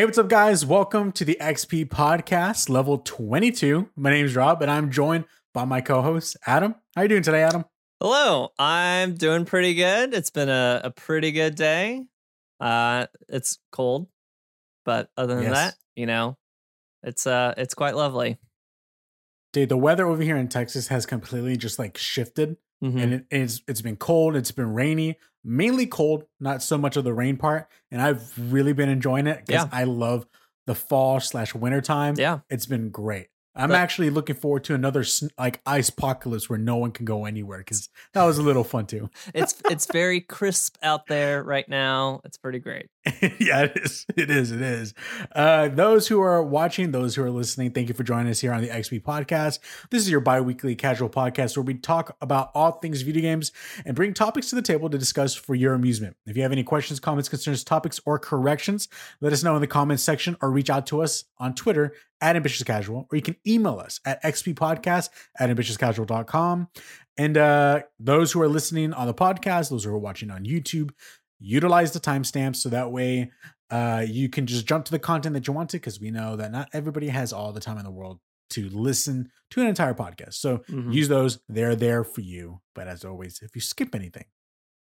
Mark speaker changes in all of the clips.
Speaker 1: Hey, what's up, guys? Welcome to the XP Podcast, level 22. My name's Rob, and I'm joined by my co-host, Adam. How are you doing today, Adam?
Speaker 2: Hello, I'm doing pretty good. It's been a, a pretty good day. Uh, it's cold, but other than
Speaker 1: Yes.
Speaker 2: that, you know, it's uh, it's quite lovely.
Speaker 1: Dude, the weather over here in Texas has completely just like shifted,
Speaker 2: Mhm.
Speaker 1: and it, it's it's been cold. It's been rainy, mainly cold, not so much of the rain part. And I've really been enjoying it because
Speaker 2: Yeah.
Speaker 1: I love the fall slash winter time.
Speaker 2: yeah,
Speaker 1: It's been great. I'm
Speaker 2: But-
Speaker 1: actually looking forward to another like ice apocalypse where no one can go anywhere because that was a little fun too.
Speaker 2: it's it's very crisp out there right now. It's pretty great.
Speaker 1: yeah, it is. It is. It is. Uh, those who are watching, those who are listening, thank you for joining us here on the XP Podcast. This is your bi weekly casual podcast where we talk about all things video games and bring topics to the table to discuss for your amusement. If you have any questions, comments, concerns, topics, or corrections, let us know in the comments section or reach out to us on Twitter at Ambitious Casual, or you can email us at xppodcast at ambitiouscasual.com. And uh, those who are listening on the podcast, those who are watching on YouTube, utilize the timestamps so that way uh, you can just jump to the content that you want to because we know that not everybody has all the time in the world to listen to an entire podcast. So
Speaker 2: Mhm.
Speaker 1: use those; they're there for you. But as always, if you skip anything,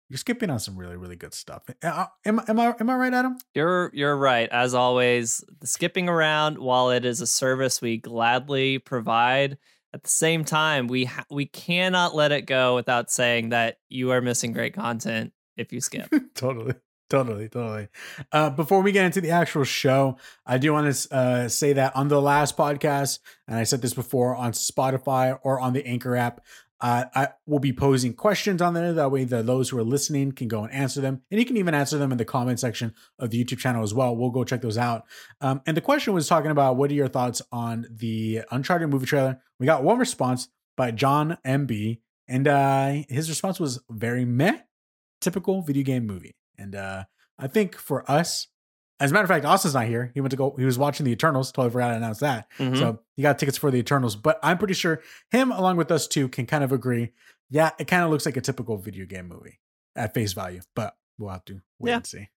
Speaker 1: you're skipping on some really, really good stuff. Am, am I am I right, Adam?
Speaker 2: You're you're right. As always, the skipping around, while it is a service we gladly provide, at the same time, we ha- we cannot let it go without saying that you are missing great content if you skip.
Speaker 1: totally totally totally uh before we get into the actual show i do want to uh say that on the last podcast and i said this before on spotify or on the anchor app uh, I will be posing questions on there. That way, the those who are listening can go and answer them, and you can even answer them in the comment section of the YouTube channel as well. We'll go check those out. Um, and the question was talking about what are your thoughts on the Uncharted movie trailer? We got one response by John MB, and uh, his response was very meh typical video game movie. And uh I think for us, as a matter of fact, Austin's not here. He went to go, he was watching the Eternals. Totally forgot to announce that.
Speaker 2: Mhm.
Speaker 1: So he got tickets for the Eternals. But I'm pretty sure him, along with us two, can kind of agree. Yeah, it kind of looks like a typical video game movie at face value. But we'll have to wait
Speaker 2: Yeah.
Speaker 1: and see.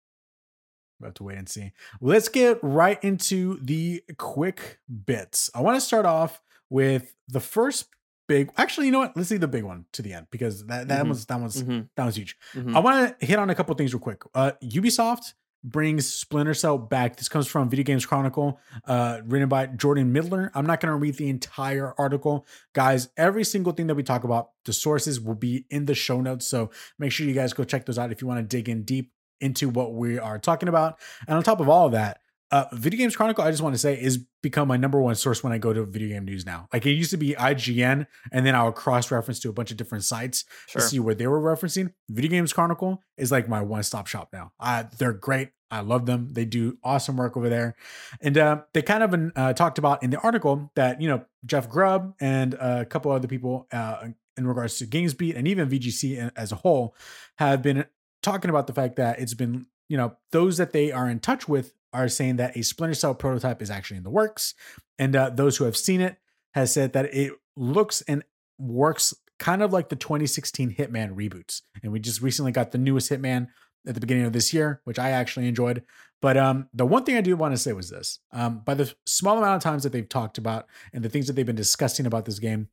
Speaker 1: We'll have to wait and see. Let's get right into the quick bits. I want to start off with the first big actually, you know what? Let's see the big one to the end because that, that
Speaker 2: Mhm.
Speaker 1: was that was
Speaker 2: Mhm.
Speaker 1: that was huge.
Speaker 2: Mhm.
Speaker 1: I want to hit on a couple things real quick. Uh, Ubisoft brings Splinter Cell back. This comes from Video Games Chronicle, uh, written by Jordan Middler. I'm not going to read the entire article, guys. Every single thing that we talk about, the sources will be in the show notes. So make sure you guys go check those out if you want to dig in deep into what we are talking about. And on top of all of that, uh, Video Games Chronicle, I just want to say, is become my number one source when I go to video game news now. Like it used to be IGN, and then I'll cross reference to a bunch of different sites
Speaker 2: Sure.
Speaker 1: to see what they were referencing. Video Games Chronicle is like my one stop shop now. Uh, they're great. I love them. They do awesome work over there. And uh, they kind of uh, talked about in the article that, you know, Jeff Grubb and a couple other people uh, in regards to GamesBeat and even VGC as a whole have been talking about the fact that it's been, you know, those that they are in touch with are saying that a Splinter Cell prototype is actually in the works. And uh, those who have seen it has said that it looks and works kind of like the 2016 Hitman reboots. And we just recently got the newest Hitman at the beginning of this year, which I actually enjoyed. But um, the one thing I do want to say was this: um, by the small amount of times that they've talked about and the things that they've been discussing about this game,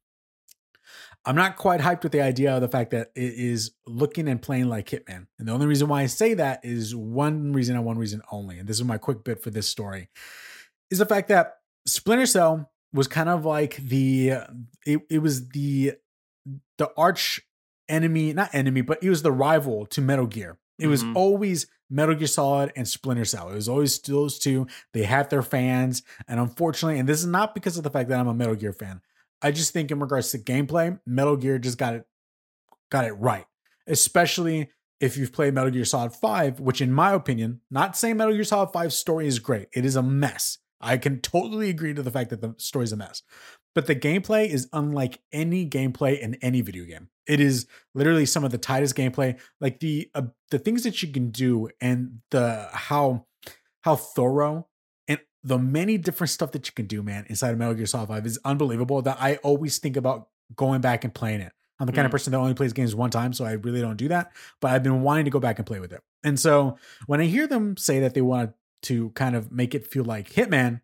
Speaker 1: I'm not quite hyped with the idea of the fact that it is looking and playing like Hitman. And the only reason why I say that is one reason and one reason only. And this is my quick bit for this story: is the fact that Splinter Cell was kind of like the it, it was the the arch enemy, not enemy, but it was the rival to Metal Gear. It was
Speaker 2: Mhm.
Speaker 1: always Metal Gear Solid and Splinter Cell. It was always those two. They had their fans. And unfortunately, and this is not because of the fact that I'm a Metal Gear fan. I just think in regards to gameplay, Metal Gear just got it got it right. Especially if you've played Metal Gear Solid 5, which in my opinion, not saying Metal Gear Solid 5 story is great. It is a mess. I can totally agree to the fact that the story is a mess. But the gameplay is unlike any gameplay in any video game. It is literally some of the tightest gameplay. Like the uh, the things that you can do and the how how thorough the many different stuff that you can do, man, inside of Metal Gear Solid 5 is unbelievable that I always think about going back and playing it. I'm the kind of
Speaker 2: Mm.
Speaker 1: person that only plays games one time, so I really don't do that. But I've been wanting to go back and play with it. And so when I hear them say that they want to kind of make it feel like Hitman.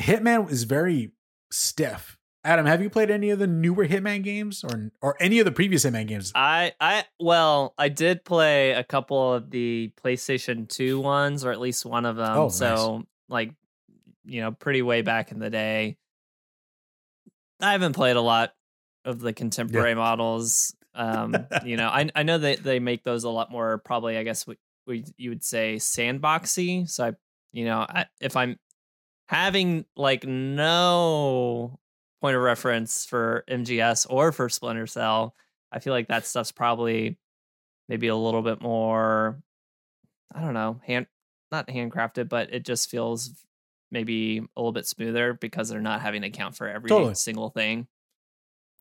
Speaker 1: Hitman is very stiff. Adam, have you played any of the newer Hitman games or or any of the previous Hitman games?
Speaker 2: I I well, I did play a couple of the PlayStation 2 ones or at least one of them.
Speaker 1: Oh,
Speaker 2: so like you know, pretty way back in the day. I haven't played a lot of the contemporary models. Um, you know, I I know that they make those a lot more probably I guess we, we you would say sandboxy. So I you know, I, if I'm having like no point of reference for MGS or for Splinter Cell, I feel like that stuff's probably maybe a little bit more I don't know, hand not handcrafted, but it just feels maybe a little bit smoother because they're not having to account for every
Speaker 1: Totally.
Speaker 2: single thing.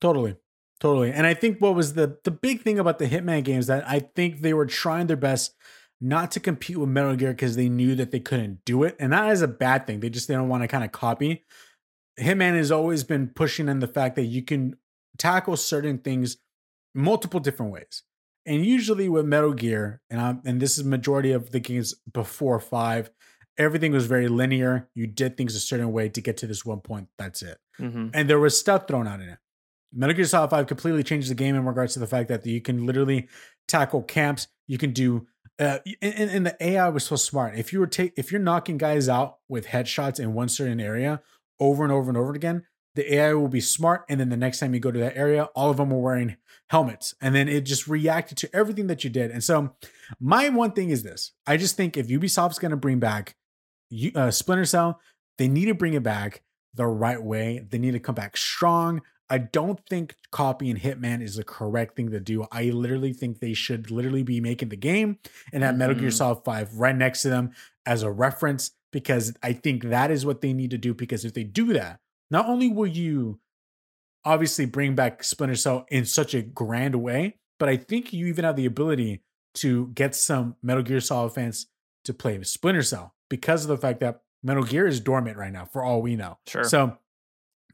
Speaker 1: Totally. Totally. And I think what was the the big thing about the Hitman games that I think they were trying their best not to compete with Metal Gear because they knew that they couldn't do it. And that is a bad thing. They just they don't want to kind of copy. Hitman has always been pushing in the fact that you can tackle certain things multiple different ways. And usually with Metal Gear, and I'm, and this is majority of the games before five, everything was very linear. You did things a certain way to get to this one point. That's it.
Speaker 2: hmm
Speaker 1: And there was stuff thrown out in it. Metal Gear Solid 5 completely changed the game in regards to the fact that you can literally tackle camps. You can do uh, and, and the AI was so smart. If you were take if you're knocking guys out with headshots in one certain area over and over and over again, the AI will be smart. And then the next time you go to that area, all of them are wearing helmets, and then it just reacted to everything that you did. And so, my one thing is this: I just think if Ubisoft's going to bring back you- uh, Splinter Cell, they need to bring it back the right way. They need to come back strong. I don't think copying Hitman is the correct thing to do. I literally think they should literally be making the game and have Metal Gear
Speaker 2: Mhm.
Speaker 1: Solid 5 right next to them as a reference because I think that is what they need to do. Because if they do that, not only will you obviously bring back Splinter Cell in such a grand way, but I think you even have the ability to get some Metal Gear Solid fans to play Splinter Cell because of the fact that Metal Gear is dormant right now, for all we know.
Speaker 2: Sure.
Speaker 1: So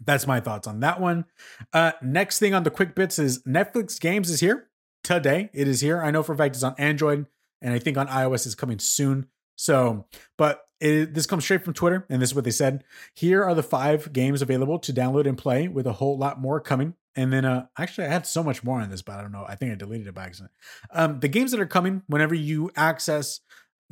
Speaker 1: that's my thoughts on that one. Uh, next thing on the quick bits is Netflix Games is here today. It is here. I know for a fact it's on Android, and I think on iOS is coming soon. So, but it, this comes straight from Twitter, and this is what they said. Here are the five games available to download and play, with a whole lot more coming. And then, uh, actually, I had so much more on this, but I don't know. I think I deleted it by accident. Um, the games that are coming whenever you access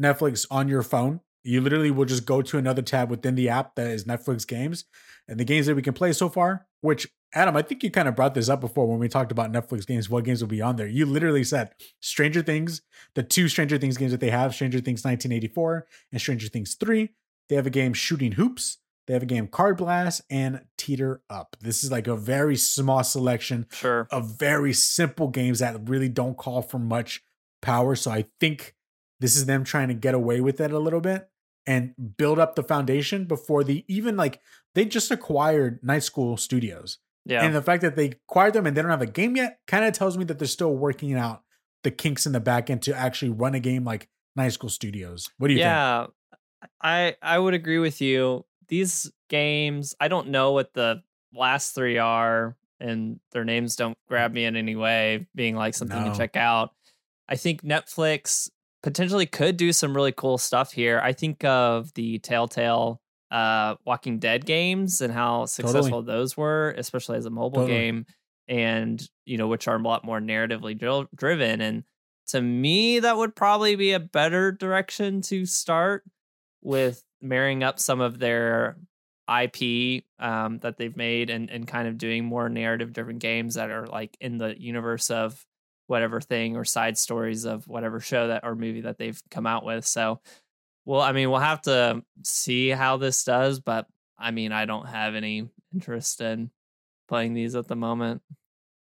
Speaker 1: Netflix on your phone, you literally will just go to another tab within the app that is Netflix games, and the games that we can play so far. Which Adam, I think you kind of brought this up before when we talked about Netflix games. What games will be on there? You literally said Stranger Things, the two Stranger Things games that they have, Stranger Things 1984 and Stranger Things 3. They have a game Shooting Hoops. They have a game Card Blast and Teeter Up. This is like a very small selection
Speaker 2: Sure.
Speaker 1: of very simple games that really don't call for much power. So I think this is them trying to get away with it a little bit and build up the foundation before the even like they just acquired Night School Studios.
Speaker 2: Yeah.
Speaker 1: And the fact that they acquired them and they don't have a game yet kind of tells me that they're still working out the kinks in the back end to actually run a game like Night School Studios. What do you think?
Speaker 2: yeah. I I would agree with you. These games, I don't know what the last three are, and their names don't grab me in any way, being like something
Speaker 1: No.
Speaker 2: to check out. I think Netflix potentially could do some really cool stuff here. I think of the Telltale uh Walking Dead games and how successful those were, especially as a mobile
Speaker 1: Totally.
Speaker 2: game, and you know, which are a lot more narratively dri- driven. And to me, that would probably be a better direction to start with marrying up some of their IP um, that they've made and, and kind of doing more narrative driven games that are like in the universe of whatever thing or side stories of whatever show that or movie that they've come out with. So, well, I mean, we'll have to see how this does, but I mean, I don't have any interest in playing these at the moment.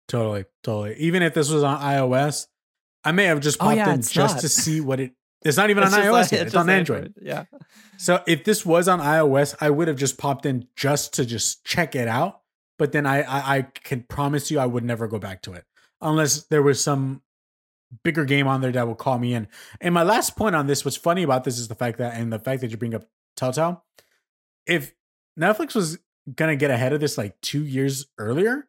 Speaker 1: Totally, totally. Even if this was on iOS, I may have just
Speaker 2: Oh,
Speaker 1: popped
Speaker 2: yeah,
Speaker 1: in just
Speaker 2: not.
Speaker 1: to see what it. It's not even on
Speaker 2: It's just
Speaker 1: iOS
Speaker 2: like-.
Speaker 1: It's,
Speaker 2: just
Speaker 1: on Android.
Speaker 2: Yeah.
Speaker 1: So if this was on iOS, I would have just popped in just to just check it out. But then I, I I can promise you I would never go back to it unless there was some bigger game on there that would call me in. And my last point on this, what's funny about this is the fact that and the fact that you bring up Telltale. If Netflix was gonna get ahead of this like two years earlier,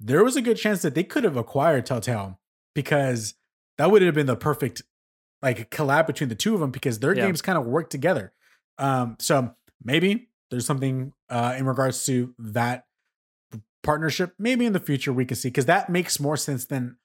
Speaker 1: there was a good chance that they could have acquired Telltale because that would have been the perfect like collab between the two of them because their
Speaker 2: Yeah.
Speaker 1: games kind of work together. Um, so maybe there's something uh, in regards to that partnership. Maybe in the future we can see because that makes more sense than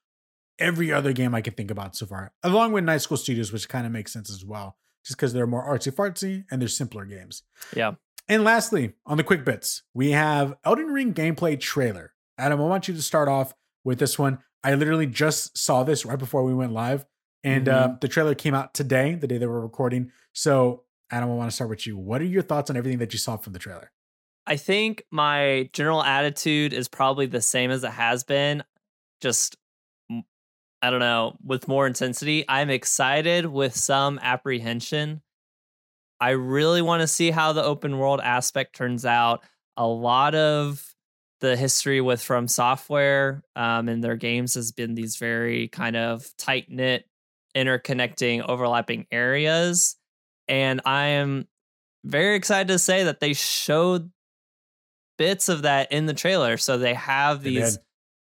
Speaker 1: every other game I can think about so far, along with Night School Studios, which kind of makes sense as well, just because they're more artsy fartsy and they're simpler games.
Speaker 2: Yeah.
Speaker 1: And lastly, on the quick bits, we have Elden Ring gameplay trailer. Adam, I want you to start off with this one. I literally just saw this right before we went live, and
Speaker 2: Mm-hmm.
Speaker 1: uh, the trailer came out today, the day that we're recording. So, Adam, I want to start with you. What are your thoughts on everything that you saw from the trailer?
Speaker 2: I think my general attitude is probably the same as it has been, just I don't know, with more intensity. I'm excited with some apprehension. I really want to see how the open world aspect turns out. A lot of the history with From Software um, and their games has been these very kind of tight knit, interconnecting, overlapping areas. And I am very excited to say that they showed bits of that in the trailer. So they have these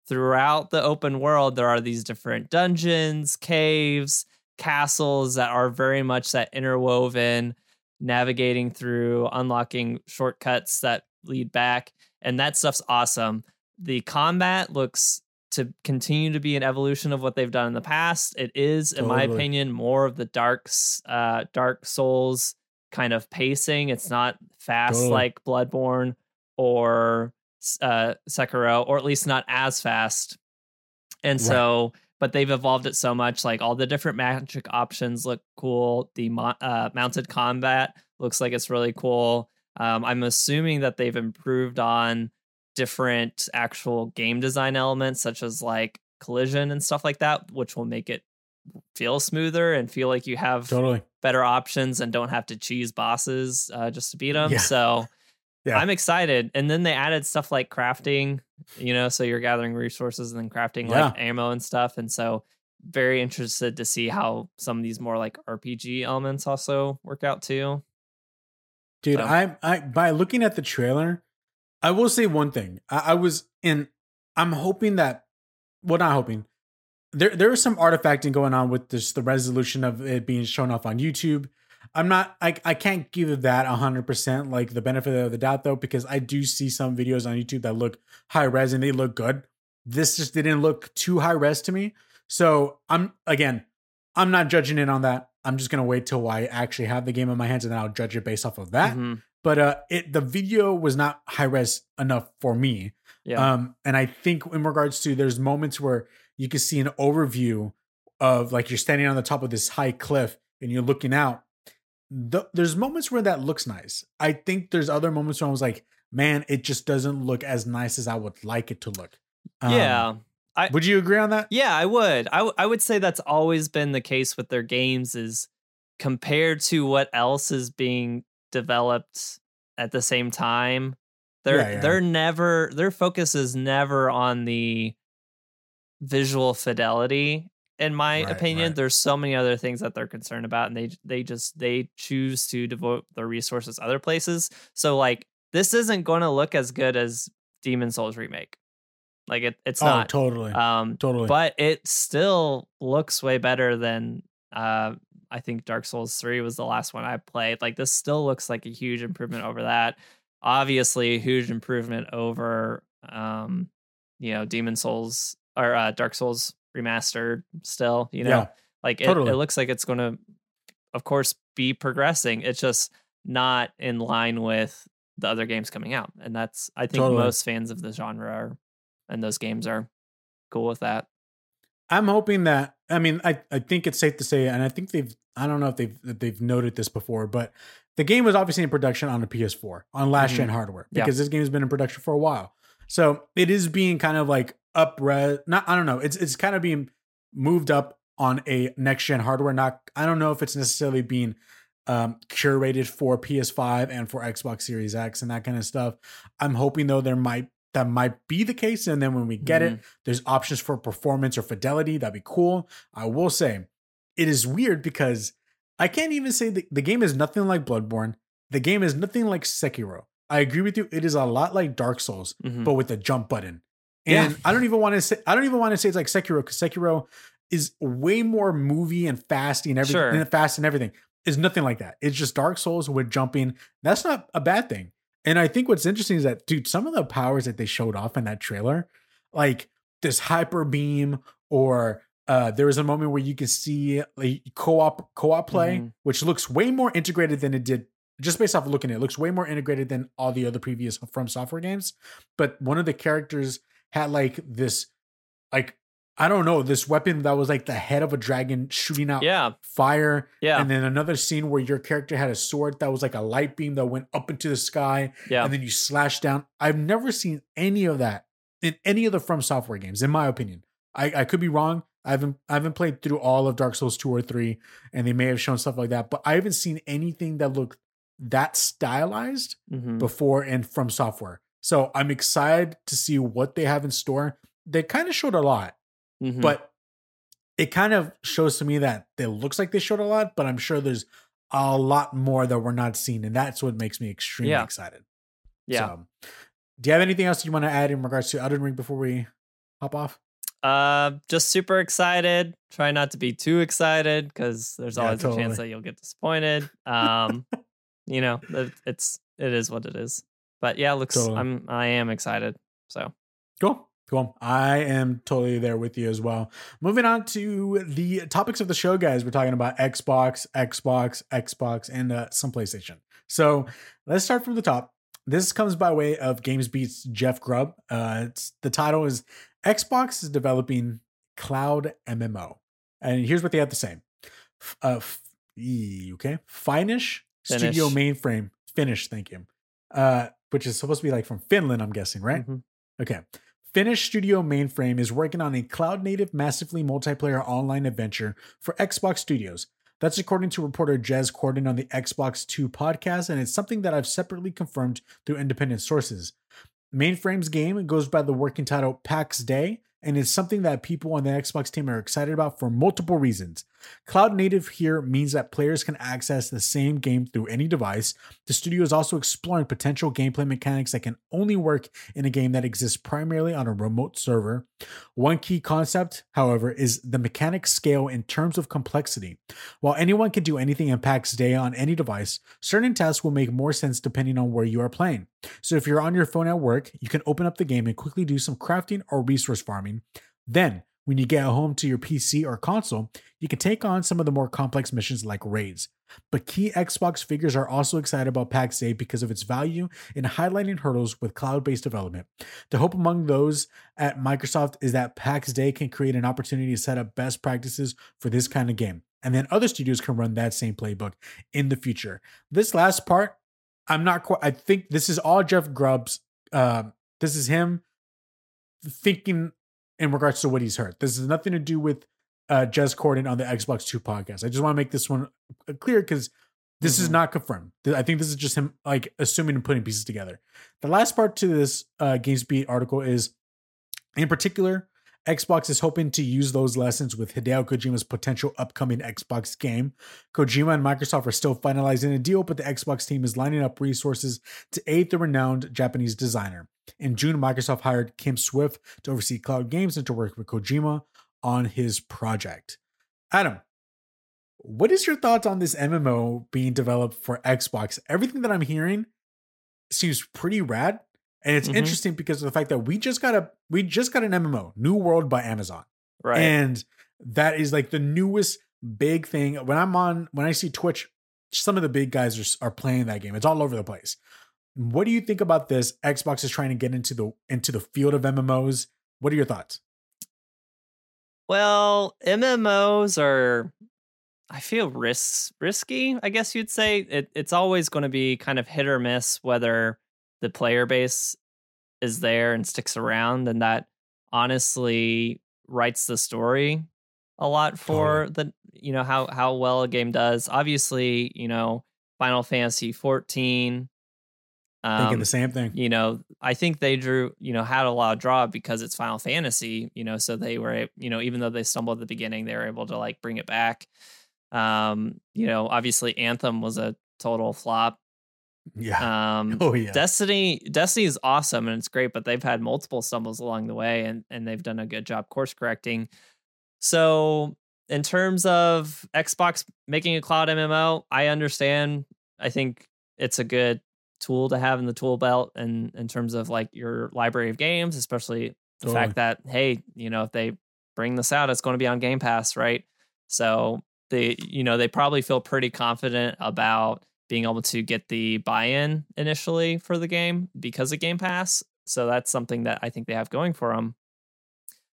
Speaker 2: throughout the open world. There are these different dungeons, caves, castles that are very much that interwoven, navigating through, unlocking shortcuts that lead back. And that stuff's awesome. The combat looks to continue to be an evolution of what they've done in the past. It is, in my opinion, more of the darks, uh, Dark Souls kind of pacing. It's not fast
Speaker 1: Totally.
Speaker 2: like Bloodborne or uh, Sekiro, or at least not as fast. And
Speaker 1: Right.
Speaker 2: so, but they've evolved it so much. Like all the different magic options look cool. The mo- uh, mounted combat looks like it's really cool. Um, I'm assuming that they've improved on different actual game design elements, such as like collision and stuff like that, which will make it feel smoother and feel like you have
Speaker 1: Totally.
Speaker 2: better options and don't have to cheese bosses uh, just to beat them.
Speaker 1: Yeah.
Speaker 2: So
Speaker 1: Yeah.
Speaker 2: I'm excited. And then they added stuff like crafting, you know, so you're gathering resources and then crafting
Speaker 1: Yeah.
Speaker 2: like ammo and stuff. And so very interested to see how some of these more like RPG elements also work out too.
Speaker 1: Dude,
Speaker 2: So-
Speaker 1: I I by looking at the trailer, I will say one thing. I, I was in I'm hoping that well not hoping. There there is some artifacting going on with this the resolution of it being shown off on YouTube. I'm not I I can't give that hundred percent like the benefit of the doubt though, because I do see some videos on YouTube that look high res and they look good. This just didn't look too high res to me. So I'm again, I'm not judging it on that. I'm just gonna wait till I actually have the game in my hands and then I'll judge it based off of that.
Speaker 2: Mhm.
Speaker 1: But uh it the video was not high res enough for me.
Speaker 2: Yeah.
Speaker 1: Um and I think in regards to there's moments where you can see an overview of like you're standing on the top of this high cliff and you're looking out. The, there's moments where that looks nice. I think there's other moments where I was like, man, it just doesn't look as nice as I would like it to look. Um,
Speaker 2: yeah.
Speaker 1: Would you agree on that?
Speaker 2: Yeah, I would. I, w- I would say that's always been the case with their games is compared to what else is being developed at the same time. They're
Speaker 1: Yeah, yeah.
Speaker 2: they're never their focus is never on the visual fidelity in my
Speaker 1: Right,
Speaker 2: opinion.
Speaker 1: right.
Speaker 2: There's so many other things that they're concerned about and they they just they choose to devote their resources other places. So like this isn't going to look as good as Demon Souls remake. Like it it's
Speaker 1: oh,
Speaker 2: not.
Speaker 1: totally.
Speaker 2: Um,
Speaker 1: totally.
Speaker 2: but it still looks way better than uh I think Dark Souls 3 was the last one I played. Like this still looks like a huge improvement over that. Obviously, a huge improvement over um you know Demon Souls or uh, Dark Souls remastered still, you know.
Speaker 1: Yeah,
Speaker 2: like it,
Speaker 1: totally.
Speaker 2: it looks like it's going to of course be progressing. It's just not in line with the other games coming out. And that's I think
Speaker 1: Totally.
Speaker 2: most fans of the genre are and those games are cool with that.
Speaker 1: I'm hoping that I mean I, I think it's safe to say, and I think they've I don't know if they've they've noted this before, but the game was obviously in production on a PS4 on last gen mm-hmm. hardware
Speaker 2: Yeah.
Speaker 1: because this game has been in production for a while. So it is being kind of like up res not I don't know, it's it's kind of being moved up on a next gen hardware. Not I don't know if it's necessarily being um curated for PS5 and for Xbox Series X and that kind of stuff. I'm hoping though there might that might be the case. And then when we get it, there's options for performance or fidelity. That'd be cool. I will say it is weird because I can't even say the, the game is nothing like Bloodborne. The game is nothing like Sekiro. I agree with you. It is a lot like Dark Souls,
Speaker 2: Mhm.
Speaker 1: but with a jump button.
Speaker 2: Yeah.
Speaker 1: And I don't even want to say I don't even want to say it's like Sekiro because Sekiro is way more movie and fasty and everything
Speaker 2: Sure.
Speaker 1: and fast and everything. is nothing like that. It's just Dark Souls with jumping. That's not a bad thing. And I think what's interesting is that, dude, some of the powers that they showed off in that trailer, like this hyper beam, or uh, there was a moment where you can see like co-op co-op play,
Speaker 2: Mhm.
Speaker 1: which looks way more integrated than it did. Just based off of looking at it, it looks way more integrated than all the other previous From Software games. But one of the characters had like this, like I don't know, this weapon that was like the head of a dragon shooting out
Speaker 2: Yeah,
Speaker 1: fire.
Speaker 2: yeah,
Speaker 1: And then another scene where your character had a sword that was like a light beam that went up into the sky
Speaker 2: yeah.
Speaker 1: and then you slash down. I've never seen any of that in any of the From Software games, in my opinion. I, I could be wrong. I haven't I haven't played through all of Dark Souls 2 or 3, and they may have shown stuff like that, but I haven't seen anything that looked that stylized
Speaker 2: Mhm.
Speaker 1: before and from software. So I'm excited to see what they have in store. They kind of showed a lot,
Speaker 2: Mhm.
Speaker 1: but it kind of shows to me that it looks like they showed a lot, but I'm sure there's a lot more that we're not seeing, and that's what makes me extremely
Speaker 2: Yeah.
Speaker 1: excited.
Speaker 2: yeah.
Speaker 1: So, do you have anything else you want to add in regards to Elden Ring before we hop off?
Speaker 2: Uh, just super excited. Try not to be too excited because there's
Speaker 1: Yeah,
Speaker 2: always a chance that you'll get disappointed. Um, you know, it's it is what it is. But yeah, looks.
Speaker 1: Totally.
Speaker 2: I'm I am excited. So
Speaker 1: Cool. Cool. I am totally there with you as well. Moving on to the topics of the show, guys. We're talking about Xbox, Xbox, Xbox, and uh, some PlayStation. So let's start from the top. This comes by way of GamesBeat's Jeff Grubb. Uh, it's, the title is Xbox is developing cloud MMO. And here's what they have to say. Uh, f- e- okay. Finnish Studio Mainframe. Finnish, thank you. Uh, which is supposed to be like from Finland, I'm guessing, right?
Speaker 2: mhm.
Speaker 1: Okay. Finnish Studio Mainframe is working on a cloud native, massively multiplayer online adventure for Xbox Studios. That's according to reporter Jez Corden on the Xbox 2 podcast, and it's something that I've separately confirmed through independent sources. Mainframe's game goes by the working title Pax Dei, and it's something that people on the Xbox team are excited about for multiple reasons. Cloud native here means that players can access the same game through any device. The studio is also exploring potential gameplay mechanics that can only work in a game that exists primarily on a remote server. One key concept, however, is the mechanic scale in terms of complexity. While anyone can do anything in Pax Dei on any device, certain tasks will make more sense depending on where you are playing. So if you're on your phone at work, you can open up the game and quickly do some crafting or resource farming. Then, when you get home to your PC or console, you can take on some of the more complex missions like raids. But key Xbox figures are also excited about Pax Dei because of its value in highlighting hurdles with cloud based development. The hope among those at Microsoft is that Pax Dei can create an opportunity to set up best practices for this kind of game. And then other studios can run that same playbook in the future. This last part, I'm not quite, I think this is all Jeff Grubb's. Uh, this is him thinking in regards to what he's heard. This has nothing to do with uh, Jez Corden on the Xbox 2 podcast. I just want to make this one uh, clear because this is
Speaker 2: Mhm.
Speaker 1: not confirmed. I think this is just him like assuming and putting pieces together. The last part to this uh, GamesBeat article is, in particular, Xbox is hoping to use those lessons with Hideo Kojima's potential upcoming Xbox game. Kojima and Microsoft are still finalizing a deal, but the Xbox team is lining up resources to aid the renowned Japanese designer. In June, Microsoft hired Kim Swift to oversee cloud games and to work with Kojima on his project. Adam, what is your thoughts on this MMO being developed for Xbox? Everything that I'm hearing seems pretty rad. And it's
Speaker 2: Mhm.
Speaker 1: interesting because of the fact that we just got a we just got an MMO, New World by Amazon.
Speaker 2: right.
Speaker 1: And that is like the newest big thing. When I'm on, when I see Twitch, some of the big guys are, are playing that game. It's all over the place. What do you think about this? Xbox is trying to get into the into the field of MMOs. What are your thoughts?
Speaker 2: Well, MMOs are I feel risks risky, I guess you'd say. It, it's always going to be kind of hit or miss whether the player base is there and sticks around and that honestly writes the story a lot for the you know how how well a game does. Obviously, you know, Final Fantasy 14
Speaker 1: Thinking
Speaker 2: um,
Speaker 1: the same thing.
Speaker 2: you know i think they drew you know had a lot of draw because it's final fantasy you know so they were you know even though they stumbled at the beginning they were able to like bring it back um you know obviously anthem was a total flop
Speaker 1: Yeah.
Speaker 2: um
Speaker 1: oh yeah.
Speaker 2: destiny destiny is awesome and it's great but they've had multiple stumbles along the way and and they've done a good job course correcting so in terms of Xbox making a cloud MMO, I understand. I think it's a good tool to have in the tool belt and in terms of like your library of games, especially the
Speaker 1: Totally.
Speaker 2: fact that hey, you know, if they bring this out, it's going to be on Game Pass, right? So they, you know, they probably feel pretty confident about being able to get the buy-in initially for the game because of Game Pass. So that's something that I think they have going for them.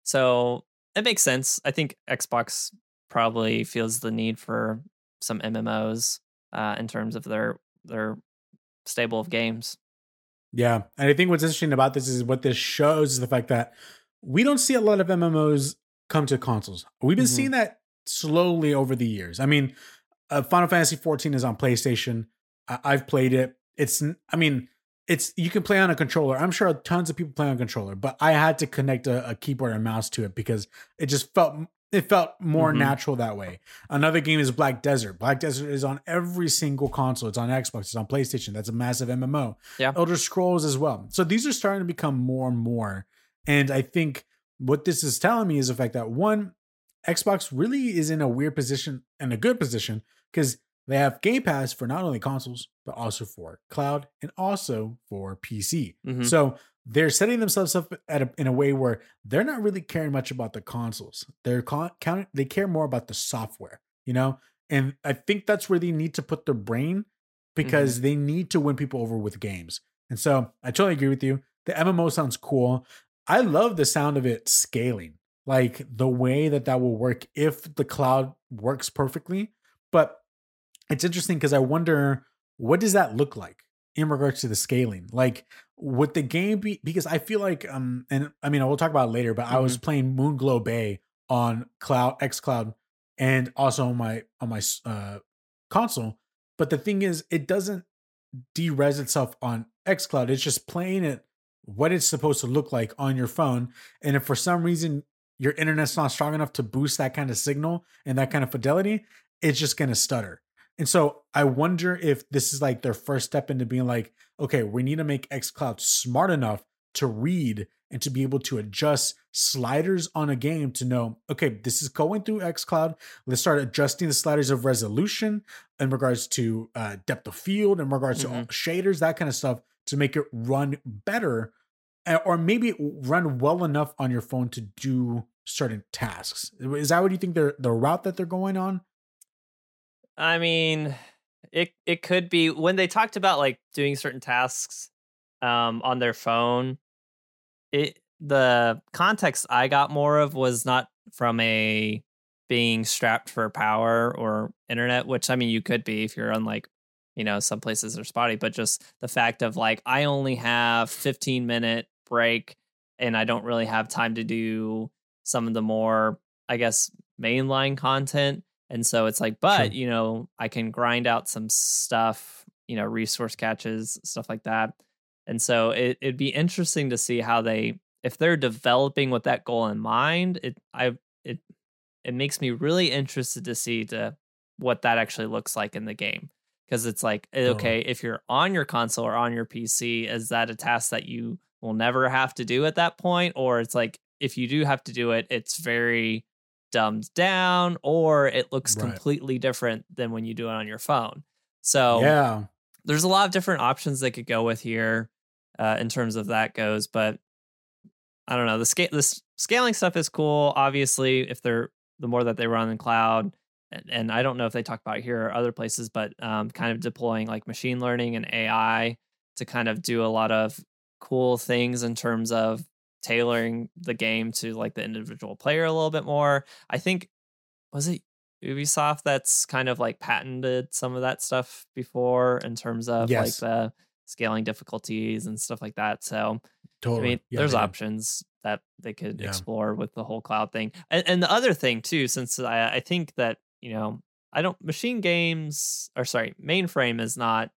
Speaker 2: So it makes sense. I think Xbox probably feels the need for some MMOs uh, in terms of their their stable of games.
Speaker 1: Yeah. And I think what's interesting about this is what this shows is the fact that we don't see a lot of MMOs come to consoles. We've been
Speaker 2: Mhm.
Speaker 1: seeing that slowly over the years. I mean, uh, Final Fantasy 14 is on PlayStation. I- I've played it. It's, I mean, it's you can play on a controller. I'm sure tons of people play on a controller, but I had to connect a, a keyboard and mouse to it because it just felt it felt more
Speaker 2: Mhm.
Speaker 1: natural that way. Another game is Black Desert. Black Desert is on every single console. It's on Xbox. It's on PlayStation. That's a massive MMO.
Speaker 2: Yeah.
Speaker 1: Elder Scrolls as well. So these are starting to become more and more. And I think what this is telling me is the fact that one, Xbox really is in a weird position and a good position because they have Game Pass for not only consoles, but also for cloud and also for PC.
Speaker 2: Mhm.
Speaker 1: So they're setting themselves up at a, in a way where they're not really caring much about the consoles. They're con- count- they care more about the software, you know? And I think that's where they need to put their brain because mm-hmm. they need to win people over with games. And so I totally agree with you. The MMO sounds cool. I love the sound of it scaling, like the way that that will work if the cloud works perfectly. But it's interesting because I wonder what does that look like in regards to the scaling? Like, would the game be because I feel like um and I mean we'll talk about it later, but I was playing Moonglow Bay on cloud xCloud and also on my on my uh console. But the thing is, it doesn't de-res itself on xCloud. It's just playing it what it's supposed to look like on your phone. And if for some reason your internet's not strong enough to boost that kind of signal and that kind of fidelity, it's just gonna stutter. And so I wonder if this is like their first step into being like, okay, we need to make xCloud smart enough to read and to be able to adjust sliders on a game to know, okay, this is going through xCloud. Let's start adjusting the sliders of resolution in regards to uh, depth of field, in regards to shaders, that kind of stuff to make it run better uh, or maybe run well enough on your phone to do certain tasks. Is that what you think they're the route that they're going on?
Speaker 2: I mean, it it could be when they talked about like doing certain tasks um on their phone. It the context I got more of was not from a being strapped for power or internet, which I mean you could be if you're on like you know some places are spotty, but just the fact of like I only have 15 minute break and I don't really have time to do some of the more I guess mainline content. And so it's like, but
Speaker 1: Sure.
Speaker 2: you know, I can grind out some stuff, you know, resource catches, stuff like that. And so it, it'd be interesting to see how they, if they're developing with that goal in mind. It, I, it, it makes me really interested to see to what that actually looks like in the game. Because it's like, eh, okay, if you're on your console or on your PC, is that a task that you will never have to do at that point? Or it's like, if you do have to do it, it's very dumbed down or it looks
Speaker 1: Right.
Speaker 2: completely different than when you do it on your phone. So
Speaker 1: yeah.
Speaker 2: there's a lot of different options they could go with here uh, in terms of that goes, but I don't know. The scale, this scaling stuff is cool. Obviously, if they're the more that they run in cloud, and, and I don't know if they talk about here or other places, but um, kind of deploying like machine learning and AI to kind of do a lot of cool things in terms of tailoring the game to like the individual player a little bit more. I think was it Ubisoft that's kind of like patented some of that stuff before in terms of like the scaling difficulties and stuff like that. So
Speaker 1: Totally.
Speaker 2: I mean,
Speaker 1: Yeah,
Speaker 2: there's
Speaker 1: did.
Speaker 2: options that they could
Speaker 1: Yeah.
Speaker 2: explore with the whole cloud thing. And, and the other thing too, since I, I think that you know, I don't machine games or sorry, mainframe is not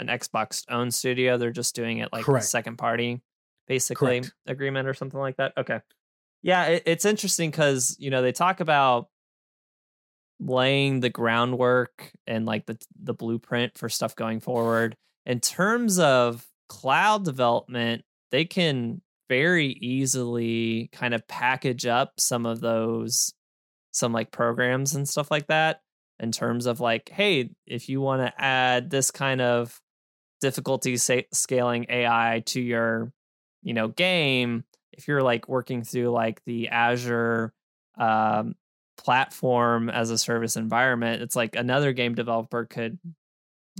Speaker 2: an Xbox owned studio. They're just doing it like second party, basically
Speaker 1: Correct.
Speaker 2: agreement or something like that. Okay, yeah, it, it's interesting because you know they talk about laying the groundwork and like the the blueprint for stuff going forward in terms of cloud development they can very easily kind of package up some of those some like programs and stuff like that in terms of like, hey, if you want to add this kind of difficulty scaling AI to your, you know, game, if you're like working through like the Azure um, platform as a service environment, it's like another game developer could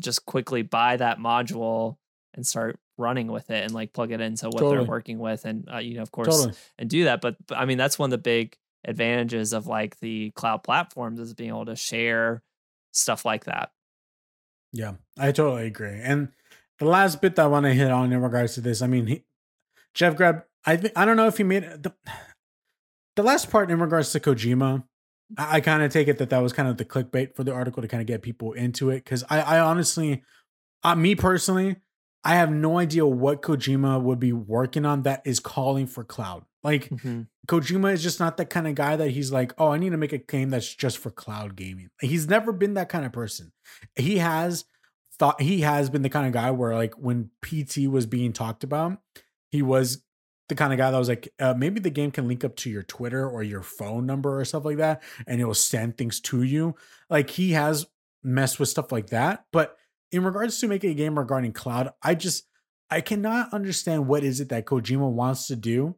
Speaker 2: just quickly buy that module and start running with it and like plug it into what
Speaker 1: Totally.
Speaker 2: they're working with and uh, you know of course
Speaker 1: Totally.
Speaker 2: and do that but, but i mean that's one of the big advantages of like the cloud platforms is being able to share stuff like that
Speaker 1: Yeah, I totally agree. And the last bit that I want to hit on in regards to this, I mean, he, Jeff Grubb, I think I don't know if he made the the last part in regards to Kojima. I, I kind of take it that that was kind of the clickbait for the article to kind of get people into it because I, I honestly, uh, me personally, I have no idea what Kojima would be working on that is calling for cloud. Like Kojima is just not that kind of guy that he's like, oh, I need to make a game that's just for cloud gaming. He's never been that kind of person. He has thought he has been the kind of guy where like when PT was being talked about, he was the kind of guy that was like, uh, maybe the game can link up to your Twitter or your phone number or stuff like that, and it will send things to you. Like he has messed with stuff like that. But in regards to making a game regarding cloud, I just I cannot understand what is it that Kojima wants to do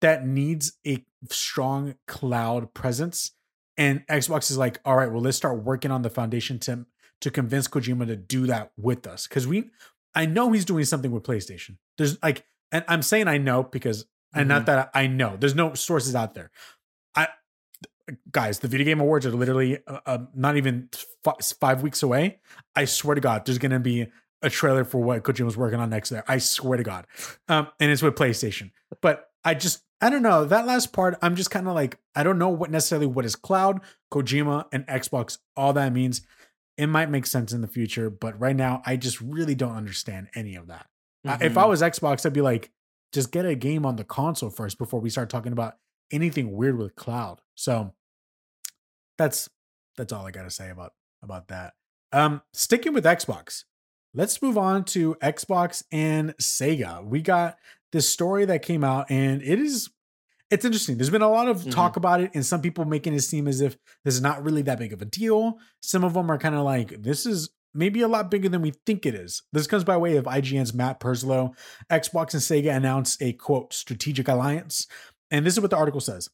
Speaker 1: that needs a strong cloud presence. And Xbox is like, all right, well, let's start working on the foundation to to convince Kojima to do that with us. Cause we I know he's doing something with PlayStation. There's like, and I'm saying I know because and not that I know. There's no sources out there. I guys, the video game awards are literally uh, uh, not even f- five weeks away. I swear to God, there's gonna be a trailer for what Kojima's working on next there. I swear to God. Um, and it's with PlayStation. But I just I don't know. That last part, I'm just kind of like, I don't know what necessarily what is cloud, Kojima, and Xbox, all that means. It might make sense in the future, but right now I just really don't understand any of that. Uh, if I
Speaker 2: Mhm.
Speaker 1: was Xbox, I'd be like, just get a game on the console first before we start talking about anything weird with cloud. So that's that's all I gotta say about about that. Um, sticking with Xbox, let's move on to Xbox and Sega. We got this story that came out, and it is it's interesting. There's been a lot of talk about it, and some people making it seem as if this is not really that big of a deal. Some of them are kind of like, this is maybe a lot bigger than we think it is. This comes by way of IGN's Matt Purslow. Xbox and Sega announced a quote strategic alliance, and this is what the article says.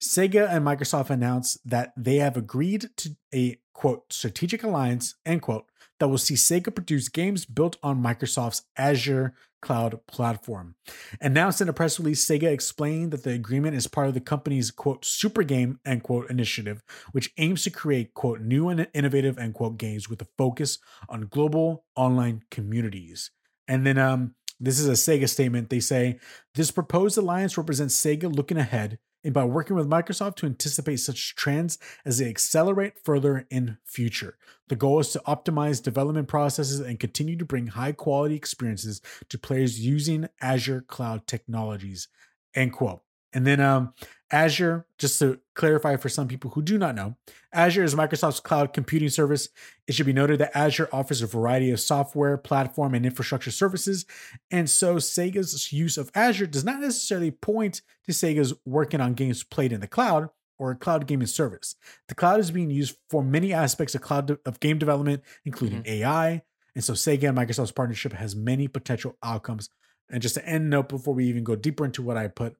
Speaker 1: Sega and Microsoft announced that they have agreed to a quote strategic alliance end quote that will see Sega produce games built on Microsoft's Azure cloud platform. Announced in a press release, Sega explained that the agreement is part of the company's quote super game end quote initiative, which aims to create quote new and innovative end quote games with a focus on global online communities. And then um this is a Sega statement. They say this proposed alliance represents Sega looking ahead and by working with Microsoft to anticipate such trends as they accelerate further in future. The goal is to optimize development processes and continue to bring high quality experiences to players using Azure cloud technologies. End quote. And then um, Azure, just to clarify for some people who do not know, Azure is Microsoft's cloud computing service. It should be noted that Azure offers a variety of software, platform, and infrastructure services. And so Sega's use of Azure does not necessarily point to Sega's working on games played in the cloud or a cloud gaming service. The cloud is being used for many aspects of cloud de- of game development, including mm-hmm. AI. And so Sega and Microsoft's partnership has many potential outcomes. And just to end note before we even go deeper into what I put,